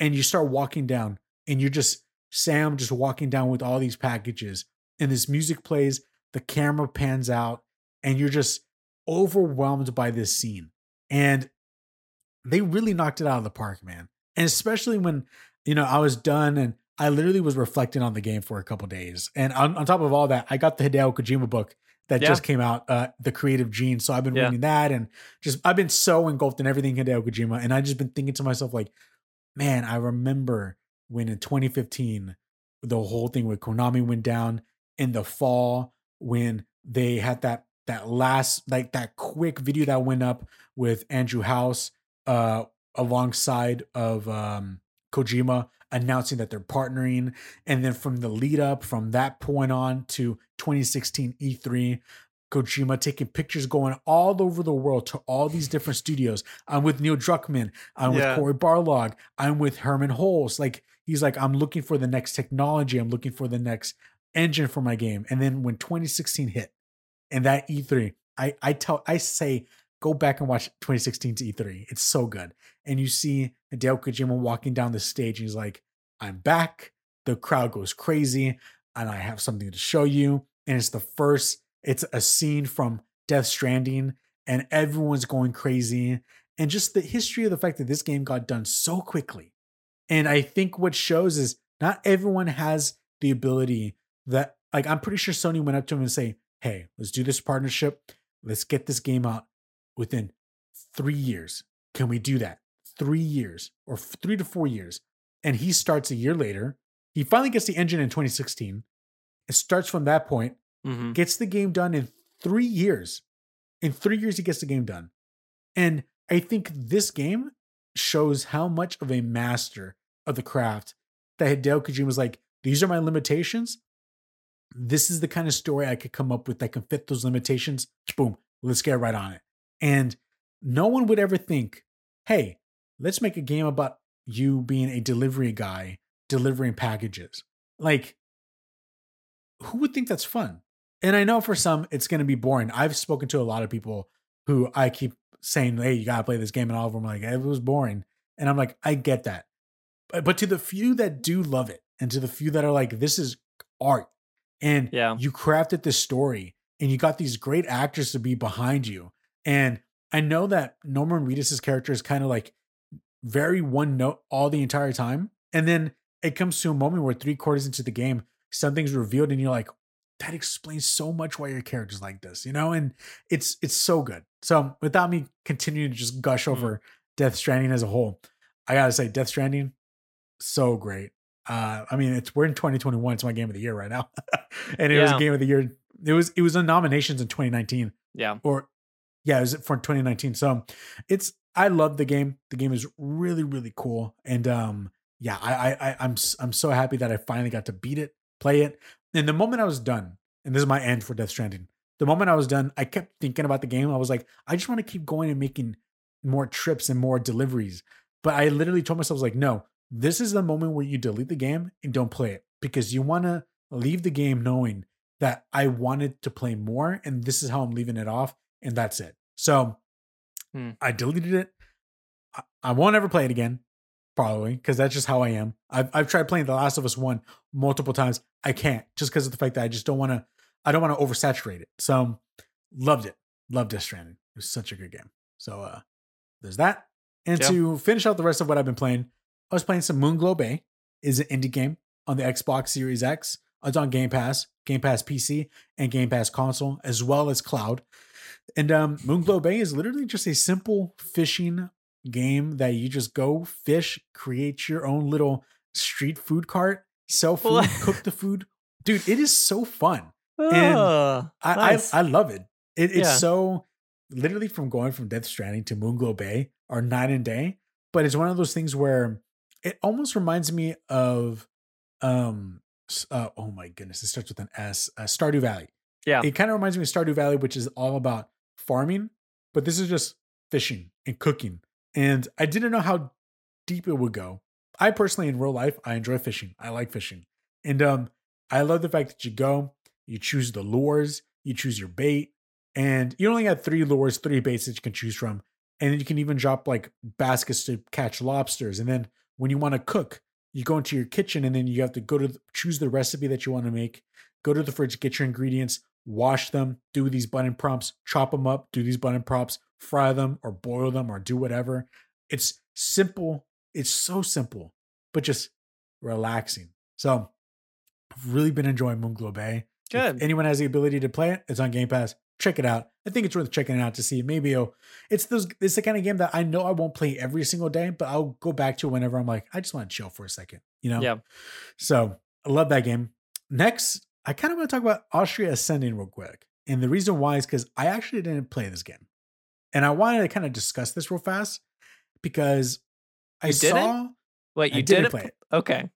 Speaker 1: and you start walking down and you're just Sam just walking down with all these packages and this music plays, the camera pans out, and you're just overwhelmed by this scene. And they really knocked it out of the park, man. And especially when, you know, I was done and I literally was reflecting on the game for a couple days. And on, on top of all that, I got the Hideo Kojima book that
Speaker 2: Yeah.
Speaker 1: just came out, uh, The Creative Gene. So I've been
Speaker 2: Yeah.
Speaker 1: reading that and just I've been so engulfed in everything Hideo Kojima. And I just been thinking to myself, like, man, I remember when in 2015 the whole thing with Konami went down in the fall when they had that that last like that quick video that went up with Andrew House uh alongside of um Kojima announcing that they're partnering and then from the lead up from that point on to 2016 E3 Kojima taking pictures going all over the world to all these different studios. I'm with Neil Druckmann. I'm
Speaker 2: Yeah.
Speaker 1: with Cory Barlog. I'm with Hermen Hulst. Like he's like, I'm looking for the next technology. I'm looking for the next engine for my game. And then when 2016 hit and that E3, I I tell I say go back and watch 2016 to E3. It's so good. And you see Hideo Kojima walking down the stage and he's like, I'm back. The crowd goes crazy and I have something to show you. And it's the first, it's a scene from Death Stranding and everyone's going crazy. And just the history of the fact that this game got done so quickly. And I think what shows is not everyone has the ability that, like, I'm pretty sure Sony went up to him and say, Hey, let's do this partnership. Let's get this game out within three years. Can we do that? Three years or three to four years. And he starts a year later. He finally gets the engine in 2016. It starts from that point,
Speaker 2: Mhm.
Speaker 1: gets the game done in three years. In three years, he gets the game done. And I think this game shows how much of a master of the craft that Hideo Kojima was like, these are my limitations. This is the kind of story I could come up with that can fit those limitations. Boom, let's get right on it. And no one would ever think, hey, let's make a game about you being a delivery guy delivering packages. Like, who would think that's fun? And I know for some it's going to be boring. I've spoken to a lot of people who I keep saying, "Hey, you got to play this game," and all of them are like, "It was boring," and I'm like, I get that, but but to the few that do love it, and to the few that are like, "This is art," and
Speaker 2: Yeah.
Speaker 1: you crafted this story, and you got these great actors to be behind you, and I know that Norman Reedus' character is kind of like very one note all the entire time, and then it comes to a moment where three quarters into the game, something's revealed, and you're like, that explains so much why your character's like this, you know? And it's it's so good. So without me continuing to just gush
Speaker 2: Mm.
Speaker 1: over Death Stranding as a whole, I gotta say, Death Stranding, so great. Uh, I mean, it's we're in 2021. It's my game of the year right now, and it was
Speaker 2: Yeah.
Speaker 1: a game of the year. It was it was in nominations in 2019,
Speaker 2: Yeah.
Speaker 1: or yeah, it was for 2019. So it's I love the game. The game is really really cool, and um, yeah, I I, I'm I'm so happy that I finally got to beat it, play it. And the moment I was done, and this is my end for Death Stranding. The moment I was done, I kept thinking about the game. I was like, I just want to keep going and making more trips and more deliveries. But I literally told myself, like, no, this is the moment where you delete the game and don't play it because you want to leave the game knowing that I wanted to play more, and this is how I'm leaving it off, and that's it. So
Speaker 2: Hmm.
Speaker 1: I deleted it. I, I won't ever play it again, probably, because that's just how I am. I've I've tried playing The Last of Us One multiple times. I can't just because of the fact that I just don't want to. I don't want to oversaturate it. So loved it. Loved Death Stranding. It was such a good game. So uh there's that. And
Speaker 2: Yeah.
Speaker 1: to finish out the rest of what I've been playing, I was playing some Moonglow Bay. Is an indie game on the Xbox Series X. It's on Game Pass, Game Pass PC, and Game Pass console, as well as cloud. And um, Moonglow Bay is literally just a simple fishing game that you just go fish, create your own little street food cart, sell food,
Speaker 2: What?
Speaker 1: cook the food. Dude, it is so fun. And
Speaker 2: Oh,
Speaker 1: I,
Speaker 2: nice.
Speaker 1: I I love it. it it's
Speaker 2: Yeah.
Speaker 1: so literally from going from Death Stranding to Moonglow Bay are night and day. But it's one of those things where it almost reminds me of um uh, oh my goodness, it starts with an S. Uh, Stardew Valley.
Speaker 2: Yeah.
Speaker 1: It kind of reminds me of Stardew Valley, which is all about farming, but this is just fishing and cooking. And I didn't know how deep it would go. I personally, in real life, I enjoy fishing. I like fishing, and um, I love the fact that you go, you choose the lures, you choose your bait, and you only got three lures, three baits that you can choose from, and then you can even drop like baskets to catch lobsters. And then when you want to cook, you go into your kitchen, and then you have to go to the, choose the recipe that you want to make, go to the fridge, get your ingredients, wash them, do these button prompts, chop them up, do these button prompts, fry them or boil them or do whatever. It's simple. It's so simple, but just relaxing. So I've really been enjoying Moonglow Bay.
Speaker 2: Good.
Speaker 1: If anyone has the ability to play it, it's on Game Pass. Check it out. I think it's worth checking it out to see. Maybe it'll, it's those it's the kind of game that I know I won't play every single day, but I'll go back to whenever I'm like, I just want to chill for a second. You know?
Speaker 2: Yeah.
Speaker 1: So I love that game. Next, I kind of want to talk about Astria Ascending real quick. And the reason why is because I actually didn't play this game. And I wanted to kind of discuss this real fast because I
Speaker 2: You
Speaker 1: saw
Speaker 2: Wait,
Speaker 1: I
Speaker 2: you
Speaker 1: didn't
Speaker 2: did
Speaker 1: play it.
Speaker 2: Okay.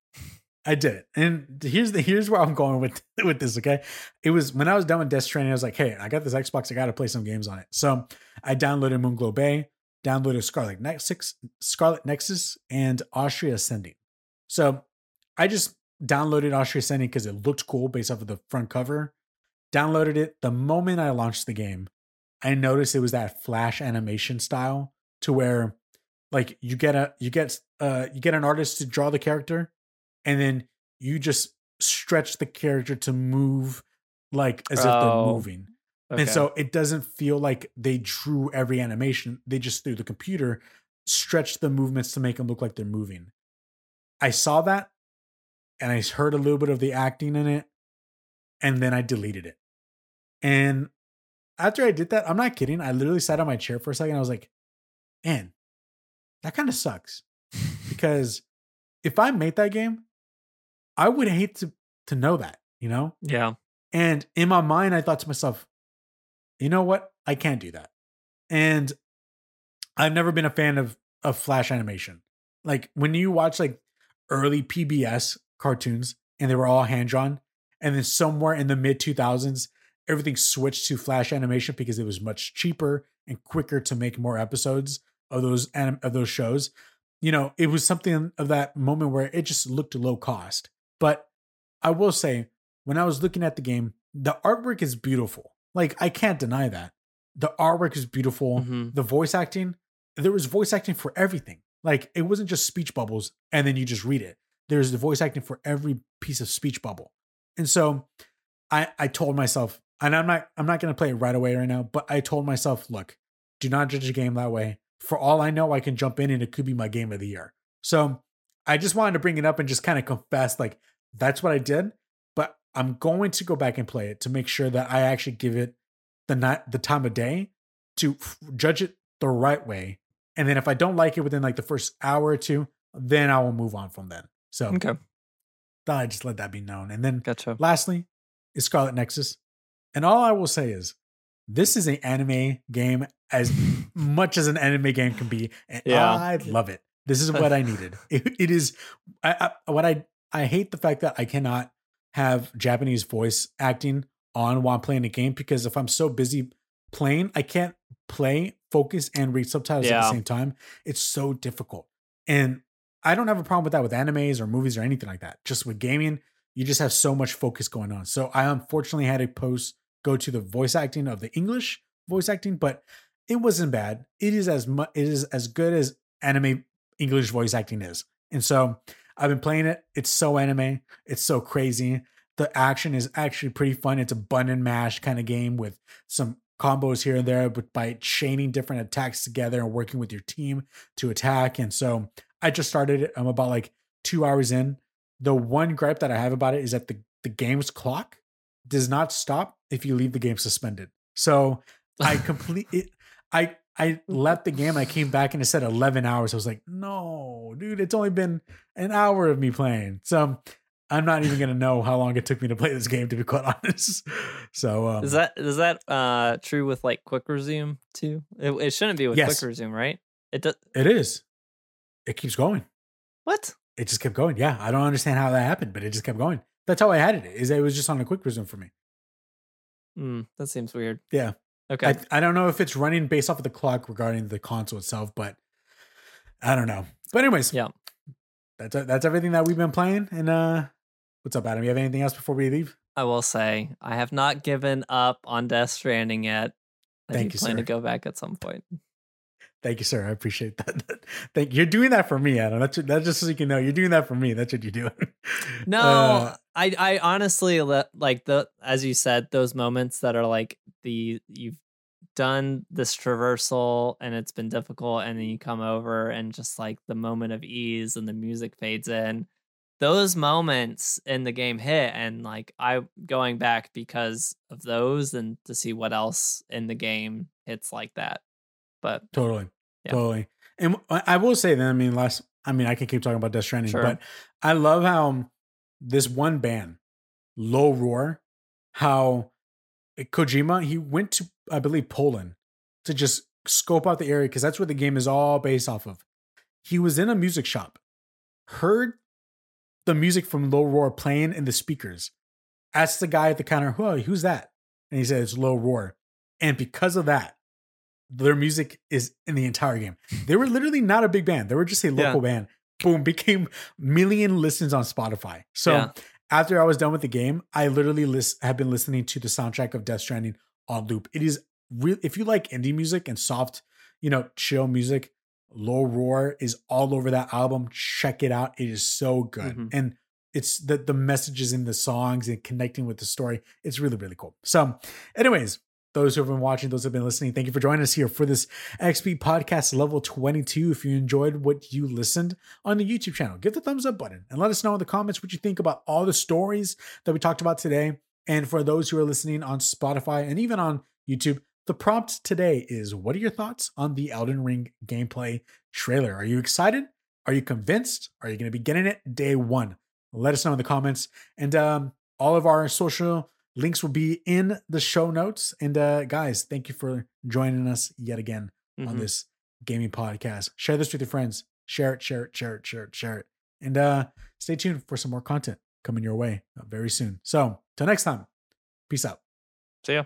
Speaker 1: I did it. And here's the here's where I'm going with with this. Okay, it was when I was done with Death Stranding. I was like, hey, I got this Xbox. I got to play some games on it. So I downloaded Moonglow Bay, downloaded Scarlet Nexus, Scarlet Nexus, and Astria Ascending. So I just downloaded Astria Ascending because it looked cool based off of the front cover. Downloaded it. The moment I launched the game, I noticed it was that flash animation style to where like you get a you get uh you get an artist to draw the character and then you just stretch the character to move like as if they're
Speaker 2: Oh,
Speaker 1: moving.
Speaker 2: Okay.
Speaker 1: And so it doesn't feel like they drew every animation. They just through the computer stretched the movements to make them look like they're moving. I saw that and I heard a little bit of the acting in it and then I deleted it. And after I did that, I'm not kidding. I literally sat on my chair for a second. I was like, man, that kind of sucks. because if I made that game, I would hate to to know that, you know?
Speaker 2: yeah.
Speaker 1: And in my mind, I thought to myself, you know what? I can't do that. And I've never been a fan of of flash animation. Like when you watch like early PBS cartoons and they were all hand drawn, and then somewhere in the mid 2000s, everything switched to flash animation because it was much cheaper and quicker to make more episodes of those anim- of those shows. You know, it was something of that moment where it just looked low cost. But I will say, when I was looking at the game, the artwork is beautiful. Like I can't deny that. The artwork is beautiful.
Speaker 2: Mhm.
Speaker 1: The voice acting, there was voice acting for everything. Like it wasn't just speech bubbles and then you just read it. There's the voice acting for every piece of speech bubble. And so I I told myself, and I'm not I'm not gonna play it right away right now, but I told myself, look, do not judge a game that way. For all I know, I can jump in and it could be my game of the year. So I just wanted to bring it up and just kind of confess, like that's what I did. But I'm going to go back and play it to make sure that I actually give it the night the time of day to f- judge it the right way. And then if I don't like it within like the first hour or two, then I will move on from then. So
Speaker 2: Okay.
Speaker 1: thought I'd just let that be known. And then
Speaker 2: Gotcha.
Speaker 1: lastly is Scarlet Nexus. And all I will say is this is an anime game as much as an anime game can be. And
Speaker 2: Yeah.
Speaker 1: I love it. This is what I needed. It, it is I, I what I I hate the fact that I cannot have Japanese voice acting on while I'm playing a game because if I'm so busy playing, I can't play, focus, and read subtitles at the same time. It's so difficult. And I don't have a problem with that with animes or movies or anything like that. Just with gaming, you just have so much focus going on. So I unfortunately had to post go to the voice acting of the English voice acting, but it wasn't bad. It is as much it is as good as anime English voice acting is. And so I've been playing it. It's so anime. It's so crazy. The action is actually pretty fun. It's a bun and mash kind of game with some combos here and there, but by chaining different attacks together and working with your team to attack. And so I just started it. I'm about like two hours in. The one gripe that I have about it is that the, the game's clock does not stop if you leave the game suspended. So I complete it. I I left the game. I came back and it said 11 hours. I was like, no, dude, it's only been an hour of me playing. So I'm not even gonna know how long it took me to play this game, to be quite honest. So um,
Speaker 2: Is that is that uh true with like quick resume too? It, it shouldn't be with
Speaker 1: Yes.
Speaker 2: quick resume, right? It does.
Speaker 1: it is. It keeps going.
Speaker 2: What?
Speaker 1: It just kept going. Yeah, I don't understand how that happened, but it just kept going. That's how I had it. Is it was just on a quick resume for me.
Speaker 2: Mm, that seems weird.
Speaker 1: Yeah.
Speaker 2: Okay.
Speaker 1: I, I don't know if it's running based off of the clock regarding the console itself, but I don't know. But anyways,
Speaker 2: Yeah.
Speaker 1: that's that's everything that we've been playing. And uh, what's up, Adam? You have anything else before we leave?
Speaker 2: I will say I have not given up on Death Stranding yet. I
Speaker 1: Thank
Speaker 2: do
Speaker 1: you,
Speaker 2: plan to go back at some point.
Speaker 1: Thank you, sir. I appreciate that. Thank you. You're doing that for me, Adam. That's that's just so you can know you're doing that for me. That's what you're doing.
Speaker 2: No,
Speaker 1: Uh,
Speaker 2: I I honestly like the as you said those moments that are like the you've done this traversal and it's been difficult and then you come over and just like the moment of ease and the music fades in. Those moments in the game hit and like I going back because of those and to see what else in the game hits like that. But
Speaker 1: Totally.
Speaker 2: Yeah.
Speaker 1: Totally. And I will say that, I mean, last, I mean, I can keep talking about Death Stranding,
Speaker 2: Sure.
Speaker 1: but I love how um, this one band, Low Roar, how eh, Kojima, he went to, I believe, Poland to just scope out the area because that's where the game is all based off of. He was in a music shop, heard the music from Low Roar playing in the speakers. Asked the guy at the counter, "Who? Who's that?" And he said, "It's Low Roar." And because of that, their music is in the entire game. They were literally not a big band; they were just a local band. Boom, became million listens on Spotify. So
Speaker 2: Yeah.
Speaker 1: after I was done with the game, I literally list, have been listening to the soundtrack of Death Stranding on loop. It is real. If you like indie music and soft, you know, chill music, Low Roar is all over that album. Check it out. It is so good.
Speaker 2: Mhm.
Speaker 1: And it's the the messages in the songs and connecting with the story. It's really, really cool. So, anyways, those who have been watching, those who have been listening, thank you for joining us here for this XP podcast level 22. If you enjoyed what you listened on the YouTube channel, give the thumbs up button and let us know in the comments what you think about all the stories that we talked about today. And for those who are listening on Spotify and even on YouTube, the prompt today is what are your thoughts on the Elden Ring gameplay trailer? Are you excited? Are you convinced? Are you going to be getting it day one? Let us know in the comments. And um, all of our social links will be in the show notes. And uh, guys, thank you for joining us yet again on
Speaker 2: Mhm.
Speaker 1: this gaming podcast. Share this with your friends. Share it, share it, share it, share it, share it. And uh, stay tuned for some more content coming your way uh, very soon. So, till next time, peace out.
Speaker 2: See ya.